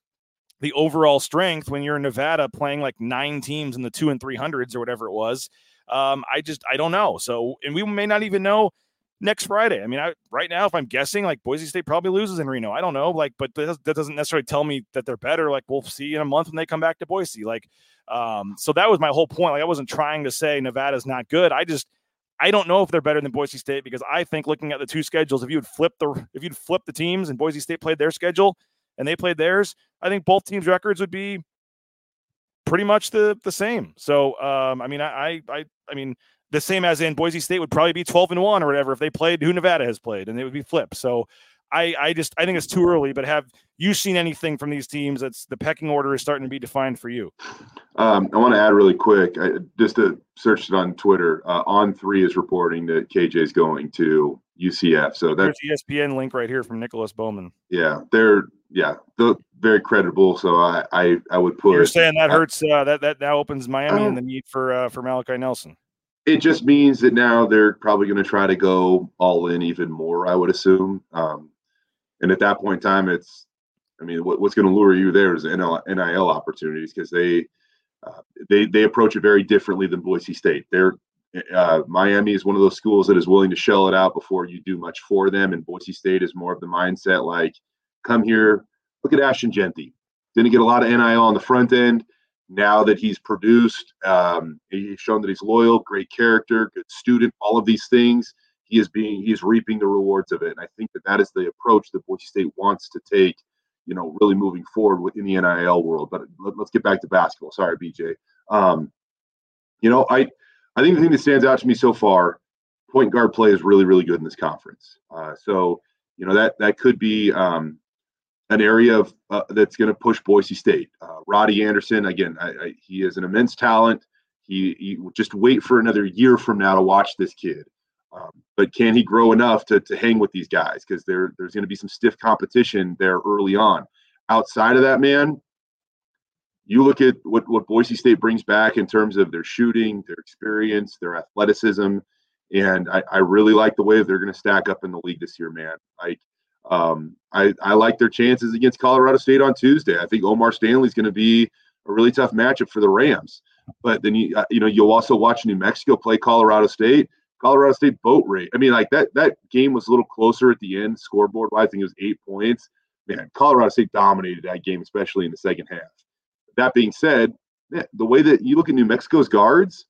the overall strength when you're in Nevada playing like nine teams in the two and three hundreds or whatever it was, um, I just, I don't know. So, and we may not even know next Friday. I mean, I right now, if I'm guessing, like Boise State probably loses in Reno. I don't know, like, but that, that doesn't necessarily tell me that they're better. Like, we'll see in a month when they come back to Boise. Like, um, so that was my whole point. Like, I wasn't trying to say Nevada's not good. I just, I don't know if they're better than Boise State because I think looking at the two schedules, if you'd flip the if you'd flip the teams and Boise State played their schedule and they played theirs, I think both teams' records would be pretty much the the same. So, um, I mean, I, I, I mean, the same as in Boise State would probably be 12 and one or whatever if they played who Nevada has played and it would be flipped. So I, I just I think it's too early, but have you seen anything from these teams that's the pecking order is starting to be defined for you? Um, I want to add really quick, I, just to search it on Twitter. Uh, on three is reporting that KJ is going to UCF. So that's There's the ESPN link right here from Nicholas Bowman. yeah, they're yeah, they're very credible. So I I, I would put You're saying that hurts uh, that that now opens Miami Oh. and the need for uh, for Malachi Nelson. It just means that now they're probably going to try to go all in even more. I would assume. Um, and at that point in time, it's I mean, what, what's going to lure you there is NIL opportunities because they uh, they they approach it very differently than Boise State. They're uh, Miami is one of those schools that is willing to shell it out before you do much for them, and Boise State is more of the mindset like, come here, look at Ashton Jeanty, didn't get a lot of NIL on the front end. Now that he's produced, um, he's shown that he's loyal, great character, good student, all of these things. He is being he is reaping the rewards of it, and I think that that is the approach that Boise State wants to take. You know, really moving forward within the NIL world. But let, us get back to basketball. Sorry, BJ. Um, you know, I I think the thing that stands out to me so far, point guard play is really really good in this conference. Uh, so you know that that could be um, an area of uh, that's going to push Boise State. Uh, Roddie Anderson, again, I, I, he is an immense talent. He, he, just wait for another year from now to watch this kid. Um, but can he grow enough to, to hang with these guys? Because there there's going to be some stiff competition there early on. Outside of that, man, you look at what what Boise State brings back in terms of their shooting, their experience, their athleticism, and I, I really like the way they're going to stack up in the league this year, man. Like um, I, I like their chances against Colorado State on Tuesday. I think O'Mar Stanley's going to be a really tough matchup for the Rams. But then you uh, you know you'll also watch New Mexico play Colorado State. Colorado State boat rate. I mean, like that that game was a little closer at the end, scoreboard wise. I think it was eight points. Man, Colorado State dominated that game, especially in the second half. That being said, man, the way that you look at New Mexico's guards,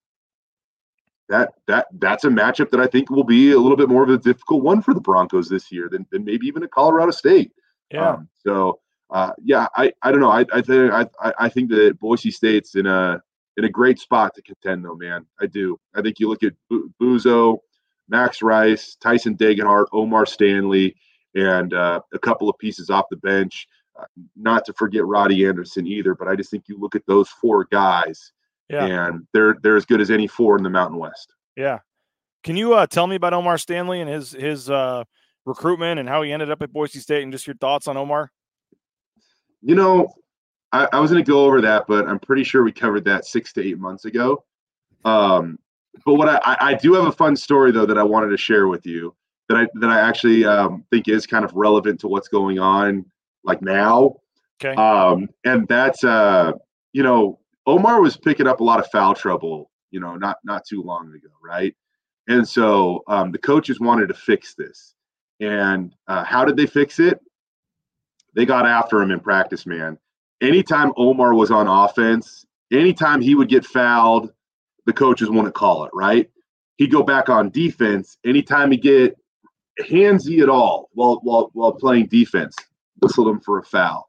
that that that's a matchup that I think will be a little bit more of a difficult one for the Broncos this year than, than maybe even a Colorado State. Yeah. Um, so uh, yeah, I, I don't know. I, I think I, I think that Boise State's in a in a great spot to contend though, man. I do. I think you look at Buzo, Max Rice, Tyson Degenhart, O'Mar Stanley, and uh, a couple of pieces off the bench. Uh, not to forget Roddie Anderson either, but I just think you look at those four guys yeah. And they're they're as good as any four in the Mountain West. Yeah. Can you uh, tell me about O'Mar Stanley and his his uh, recruitment and how he ended up at Boise State and just your thoughts on O'Mar? You know, I, I was going to go over that, but I'm pretty sure we covered that six to eight months ago. Um, but what I, I do have a fun story though that I wanted to share with you that I that I actually um, think is kind of relevant to what's going on like now. Okay. Um, and that's uh, you know, O'Mar was picking up a lot of foul trouble, you know, not not too long ago, right? And so um, the coaches wanted to fix this. And uh, how did they fix it? They got after him in practice, man. Anytime O'Mar was on offense, anytime he would get fouled, the coaches wouldn't call it, right? He'd go back on defense. Anytime he get handsy at all while while while playing defense, whistled him for a foul.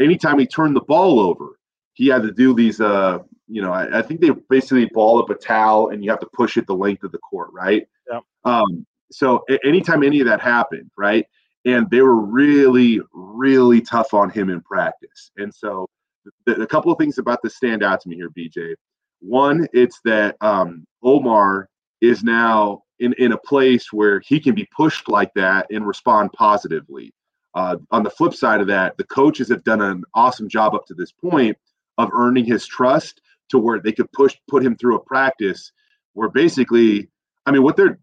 Anytime he turned the ball over, he had to do these uh you know I, I, think they basically ball up a towel and you have to push it the length of the court right? Yeah um so anytime any of that happened right and they were really really tough on him in practice. And so a couple of things about this stand out to me here bj one it's that um O'Mar is now in, in a place where he can be pushed like that and respond positively. Uh, on the flip side of that the coaches have done an awesome job up to this point of earning his trust to where they could push put him through a practice where basically, I mean, what they're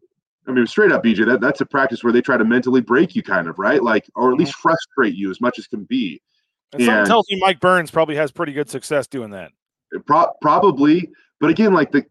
I mean, straight up, BJ, that, that's a practice where they try to mentally break you, kind of, right? Like, or at least mm-hmm. frustrate you as much as can be. And, and something tells me Mike Burns probably has pretty good success doing that. Pro- probably, but again, like the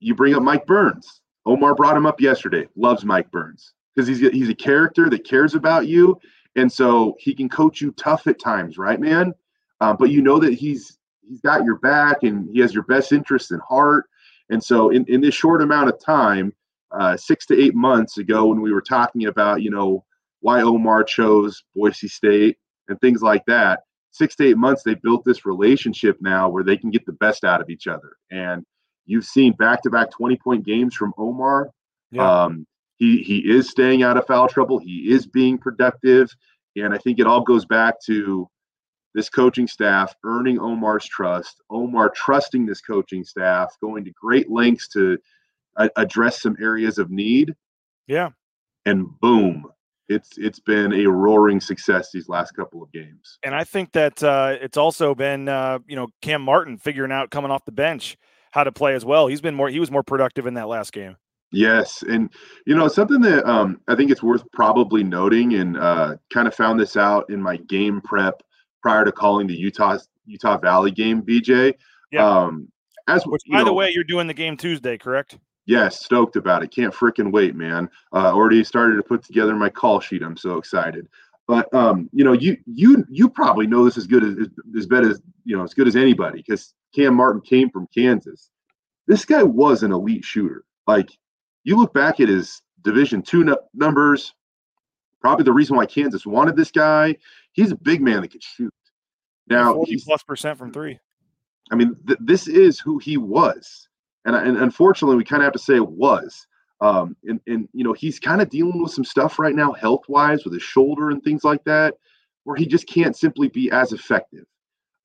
you bring up Mike Burns. O'Mar brought him up yesterday. Loves Mike Burns because he's he's a character that cares about you, and so he can coach you tough at times, right, man? Uh, but you know that he's he's got your back and he has your best interest in heart. And so, in, in this short amount of time, uh, six to eight months ago, when we were talking about, you know, why O'Mar chose Boise State and things like that, six to eight months, they built this relationship now where they can get the best out of each other. And you've seen back to back 20 point games from O'Mar. Yeah. Um, he, he is staying out of foul trouble, he is being productive. And I think it all goes back to this coaching staff earning O'Mar's trust, O'Mar trusting this coaching staff, going to great lengths to a- address some areas of need. Yeah. And boom, it's it's been a roaring success these last couple of games. And I think that uh, it's also been uh, you know Cam Martin figuring out coming off the bench how to play as well. He's been more he was more productive in that last game. Yes, and you know something that um, I think it's worth probably noting, and uh, kind of found this out in my game prep prior to calling the Utah Utah Valley game, BJ. Yeah. Um, as Which, by know, the way, you're doing the game Tuesday, correct? Yes, stoked about it. Can't freaking wait, man. Uh, already started to put together my call sheet. I'm so excited. But um, you know, you you you probably know this as good as as bad as you know as good as anybody because Cam Martin came from Kansas. This guy was an elite shooter. Like you look back at his Division two n- numbers, probably the reason why Kansas wanted this guy. He's a big man that can shoot. Now, 40 plus percent from three. I mean, th- this is who he was, and and unfortunately, we kind of have to say it was. Um, and and you know, he's kind of dealing with some stuff right now, health wise, with his shoulder and things like that, where he just can't simply be as effective.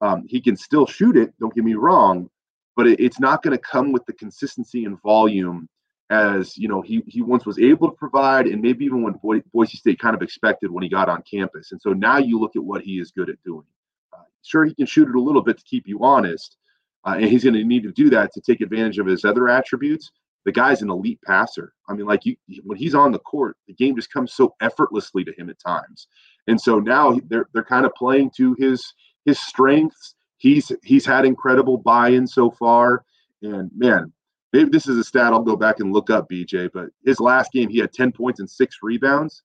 Um, he can still shoot it. Don't get me wrong, but it, it's not going to come with the consistency and volume as you know he he once was able to provide, and maybe even when Boy, Boise State kind of expected when he got on campus. And so now you look at what he is good at doing. Uh, sure, he can shoot it a little bit to keep you honest, uh, and he's going to need to do that to take advantage of his other attributes. The guy's an elite passer. I mean, like you, when he's on the court, the game just comes so effortlessly to him at times. And so now they're they're kind of playing to his his strengths. He's he's had incredible buy-in so far, and man, maybe this is a stat I'll go back and look up, BJ. But his last game, he had ten points and six rebounds,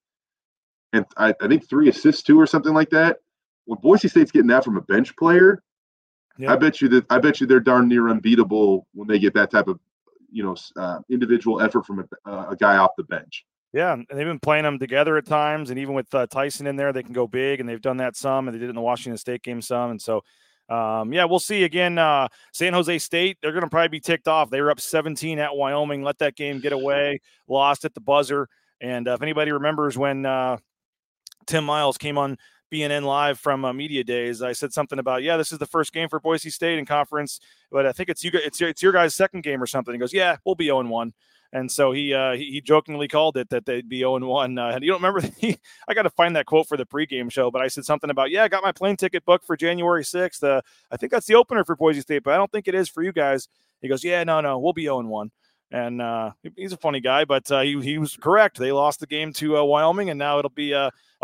and I, I think three assists too, or something like that. When Boise State's getting that from a bench player, Yeah. I bet you that I bet you they're darn near unbeatable when they get that type of you know uh, individual effort from a, uh, a guy off the bench. Yeah, and they've been playing them together at times, and even with uh, Tyson in there, they can go big, and they've done that some, and they did it in the Washington State game some, and so. Um, yeah, we'll see again. Uh, San Jose State, they're going to probably be ticked off. They were up 17 at Wyoming, let that game get away, lost at the buzzer. And uh, if anybody remembers when uh, Tim Miles came on BNN Live from uh, Media Days, I said something about, yeah, this is the first game for Boise State in conference, but I think it's you, it's it's your guys' second game or something. He goes, yeah, we'll be 0 1. And so he, uh, he jokingly called it that they'd be 0 1. Uh, and you don't remember? He, I got to find that quote for the pregame show, but I said something about, yeah, I got my plane ticket booked for January 6th. Uh, I think that's the opener for Boise State, but I don't think it is for you guys. He goes, yeah, no, no, we'll be 0 1. And uh, he's a funny guy, but uh, he, he was correct. They lost the game to uh, Wyoming, and now it'll be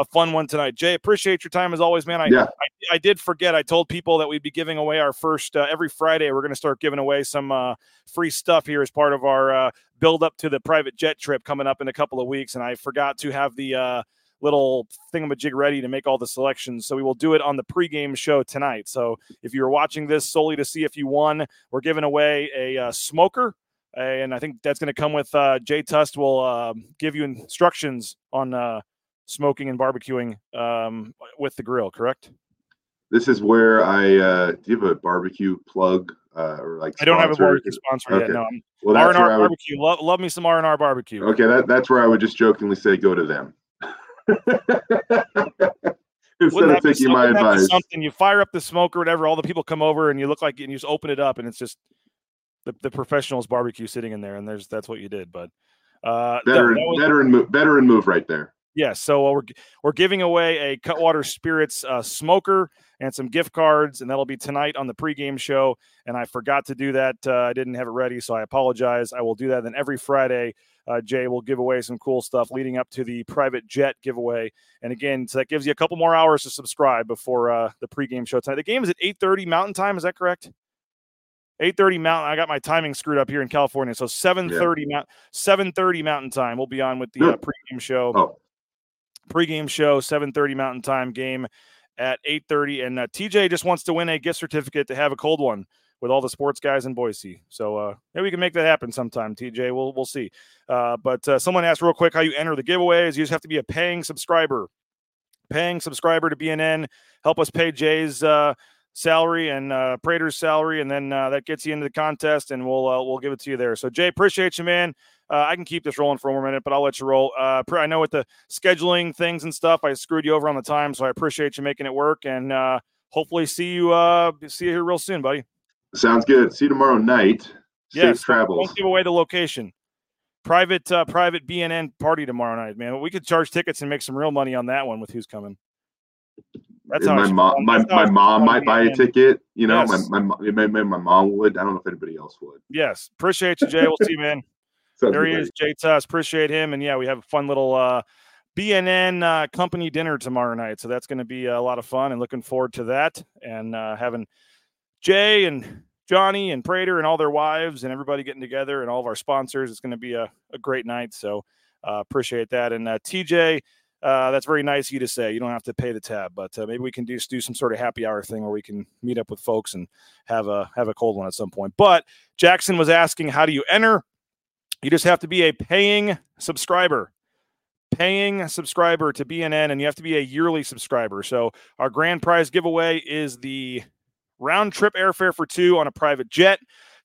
a, fun one tonight. Jay, appreciate your time as always, man. I, Yeah. I, I did forget. I told people that we'd be giving away our first uh, every Friday. We're going to start giving away some uh, free stuff here as part of our uh, build up to the private jet trip coming up in a couple of weeks. And I forgot to have the uh, little thingamajig ready to make all the selections. So we will do it on the pregame show tonight. So if you're watching this solely to see if you won, we're giving away a uh, smoker. And I think that's going to come with uh, Jay Tust will uh, give you instructions on uh, smoking and barbecuing um, with the grill, correct? This is where I uh, do you have a barbecue plug uh, or like I don't have a barbecue sponsor yet. No, I'm Well, R that's and where I R would, barbecue. Love, love me some R and R barbecue. okay. That that's where I would just jokingly say go to them instead Wouldn't of taking my wouldn't that be advice. Something you fire up the smoke or whatever. All the people come over and you look like and you just open it up and it's just the, the professionals barbecue sitting in there and there's that's what you did. But uh, no, Veteran, that was- veteran, move, veteran move right there. Yes. So uh, we're we're giving away a Cutwater Spirits uh, smoker and some gift cards, and that'll be tonight on the pregame show. And I forgot to do that. Uh, I didn't have it ready, so I apologize. I will do that. Then every Friday, uh, Jay will give away some cool stuff leading up to the private jet giveaway. And again, so that gives you a couple more hours to subscribe before uh, the pregame show tonight. The game is at eight thirty Mountain Time. Is that correct? 8:30 Mountain. I got my timing screwed up here in California. So 7:30 Mount 7:30 Mountain Time. We'll be on with the uh, pregame show Oh, pregame show 7.30 mountain time game at 8.30 and uh, tj just wants to win a gift certificate to have a cold one with all the sports guys in boise. So uh, maybe we can make that happen sometime tj we'll, we'll see. Uh, but uh, someone asked real quick how you enter the giveaways. You just have to be a paying subscriber. Paying subscriber to bnn help us pay jay's uh, salary and uh, prater's salary and then uh, that gets you into the contest and we'll we'll give it to you there. So jay appreciate you man uh, I can keep this rolling for one more minute, but I'll let you roll. Uh, I know with the scheduling things and stuff, I screwed you over on the time, so I appreciate you making it work, and uh, hopefully see you uh, see you here real soon, buddy. sounds good. See you tomorrow night. Safe Yes, travels. Don't give away the location. Private uh, private BNN party tomorrow night, man. We could charge tickets and make some real money on that one with who's coming. That's And how my mom, my, that's how I my mom might buy a ticket. You know, Yes. my, my maybe my mom would. I don't know if anybody else would. Yes, appreciate you, Jay. We'll see you, man. There he is, Jay Tust. Appreciate him. And yeah, we have a fun little uh, BNN uh, company dinner tomorrow night. So that's going to be a lot of fun and looking forward to that. And uh, having Jay and Johnny and Prater and all their wives and everybody getting together and all of our sponsors. It's going to be a, a great night. So uh, appreciate that. And uh, TJ, uh, that's very nice of you to say. You don't have to pay the tab, but uh, maybe we can do do some sort of happy hour thing where we can meet up with folks and have a have a cold one at some point. But Jackson was asking, how do you enter? You just have to be a paying subscriber, paying subscriber to BNN, and you have to be a yearly subscriber. So our grand prize giveaway is the round trip airfare for two on a private jet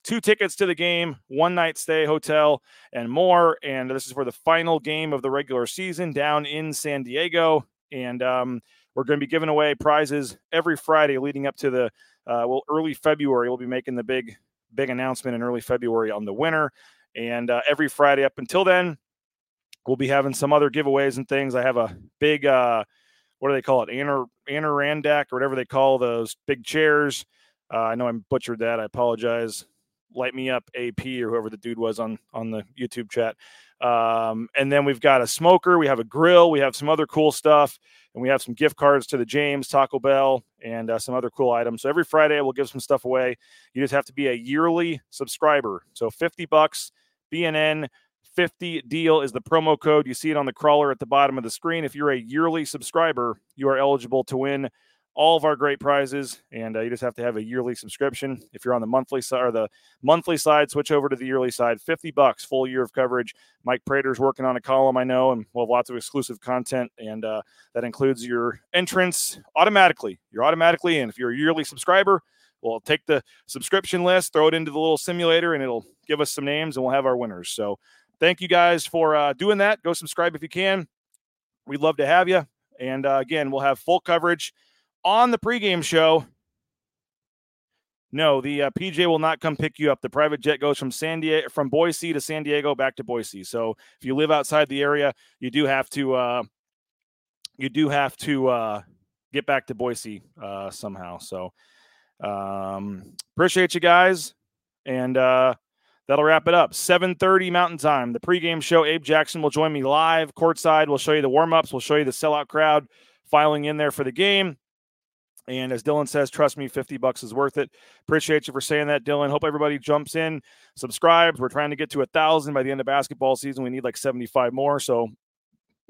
two tickets to the game, one night stay, hotel, and more. And this is for the final game of the regular season down in San Diego. And um, we're going to be giving away prizes every Friday leading up to the uh, well early February. We'll be making the big big announcement in early February on the winner. And uh, every Friday up until then, we'll be having some other giveaways and things. I have a big uh, what do they call it? Anor Anorandak or whatever they call those big chairs. Uh, I know I butchered that. I apologize light me up ap or whoever the dude was on on the youtube chat um, and then we've got a smoker we have a grill we have some other cool stuff and we have some gift cards to the james taco bell and uh, some other cool items so every friday we'll give some stuff away you just have to be a yearly subscriber so 50 bucks bnn 50 deal is the promo code you see it on the crawler at the bottom of the screen if you're a yearly subscriber you are eligible to win all of our great prizes, and uh, you just have to have a yearly subscription. If you're on the monthly side or the monthly side, switch over to the yearly side. Fifty bucks, full year of coverage. Mike Prater's working on a column, I know, and we'll have lots of exclusive content, and uh, that includes your entrance automatically. You're automatically in. If you're a yearly subscriber, we'll take the subscription list, throw it into the little simulator, and it'll give us some names, and we'll have our winners. So, thank you guys for uh, doing that. Go subscribe if you can. We'd love to have you. And uh, again, we'll have full coverage on the pregame show. No, the uh, PJ will not come pick you up. The private jet goes from San Diego, from Boise to San Diego, back to Boise. So if you live outside the area, you do have to, uh, you do have to uh, get back to Boise uh, somehow. So um, appreciate you guys, and uh, that'll wrap it up. 7:30 Mountain Time. The pregame show. Abe Jackson will join me live courtside. We'll show you the warm ups. We'll show you the sellout crowd filing in there for the game. And as Dylan says, trust me, 50 bucks is worth it. Appreciate you for saying that, Dylan. Hope everybody jumps in, subscribes. We're trying to get to a thousand by the end of basketball season. We need like 75 more. So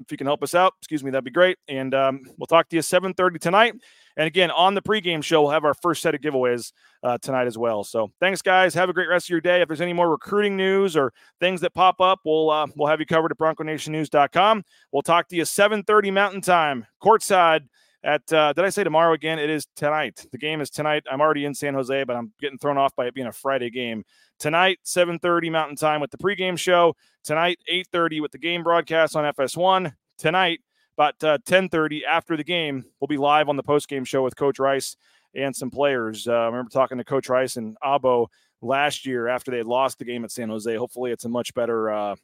if you can help us out, excuse me, that'd be great. And um, we'll talk to you 7:30 tonight. And again, on the pregame show, we'll have our first set of giveaways uh, tonight as well. So thanks, guys. Have a great rest of your day. If there's any more recruiting news or things that pop up, we'll uh, we'll have you covered at BroncoNationNews.com. We'll talk to you 7:30 Mountain Time, courtside at uh, did I say tomorrow again? It is tonight. The game is tonight. I'm already in San Jose, but I'm getting thrown off by it being a Friday game. Tonight, 7:30 Mountain Time with the pregame show. Tonight, 8:30 with the game broadcast on FS1. Tonight, about uh, 10:30 after the game, we'll be live on the postgame show with Coach Rice and some players. Uh, I remember talking to Coach Rice and Abo last year after they had lost the game at San Jose. Hopefully, it's a much better, uh,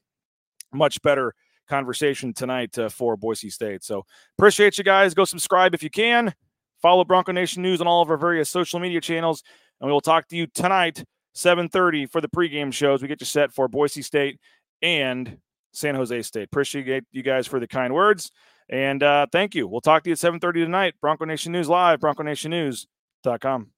much better conversation tonight uh, for Boise State. So appreciate you guys. Go subscribe if you can. Follow Bronco Nation News on all of our various social media channels, and we will talk to you tonight, 7:30 for the pregame shows. We get you set for Boise State and San Jose State. Appreciate you guys for the kind words, and uh, thank you. We'll talk to you at 7:30 tonight. Bronco Nation News live, BroncoNationNews.com.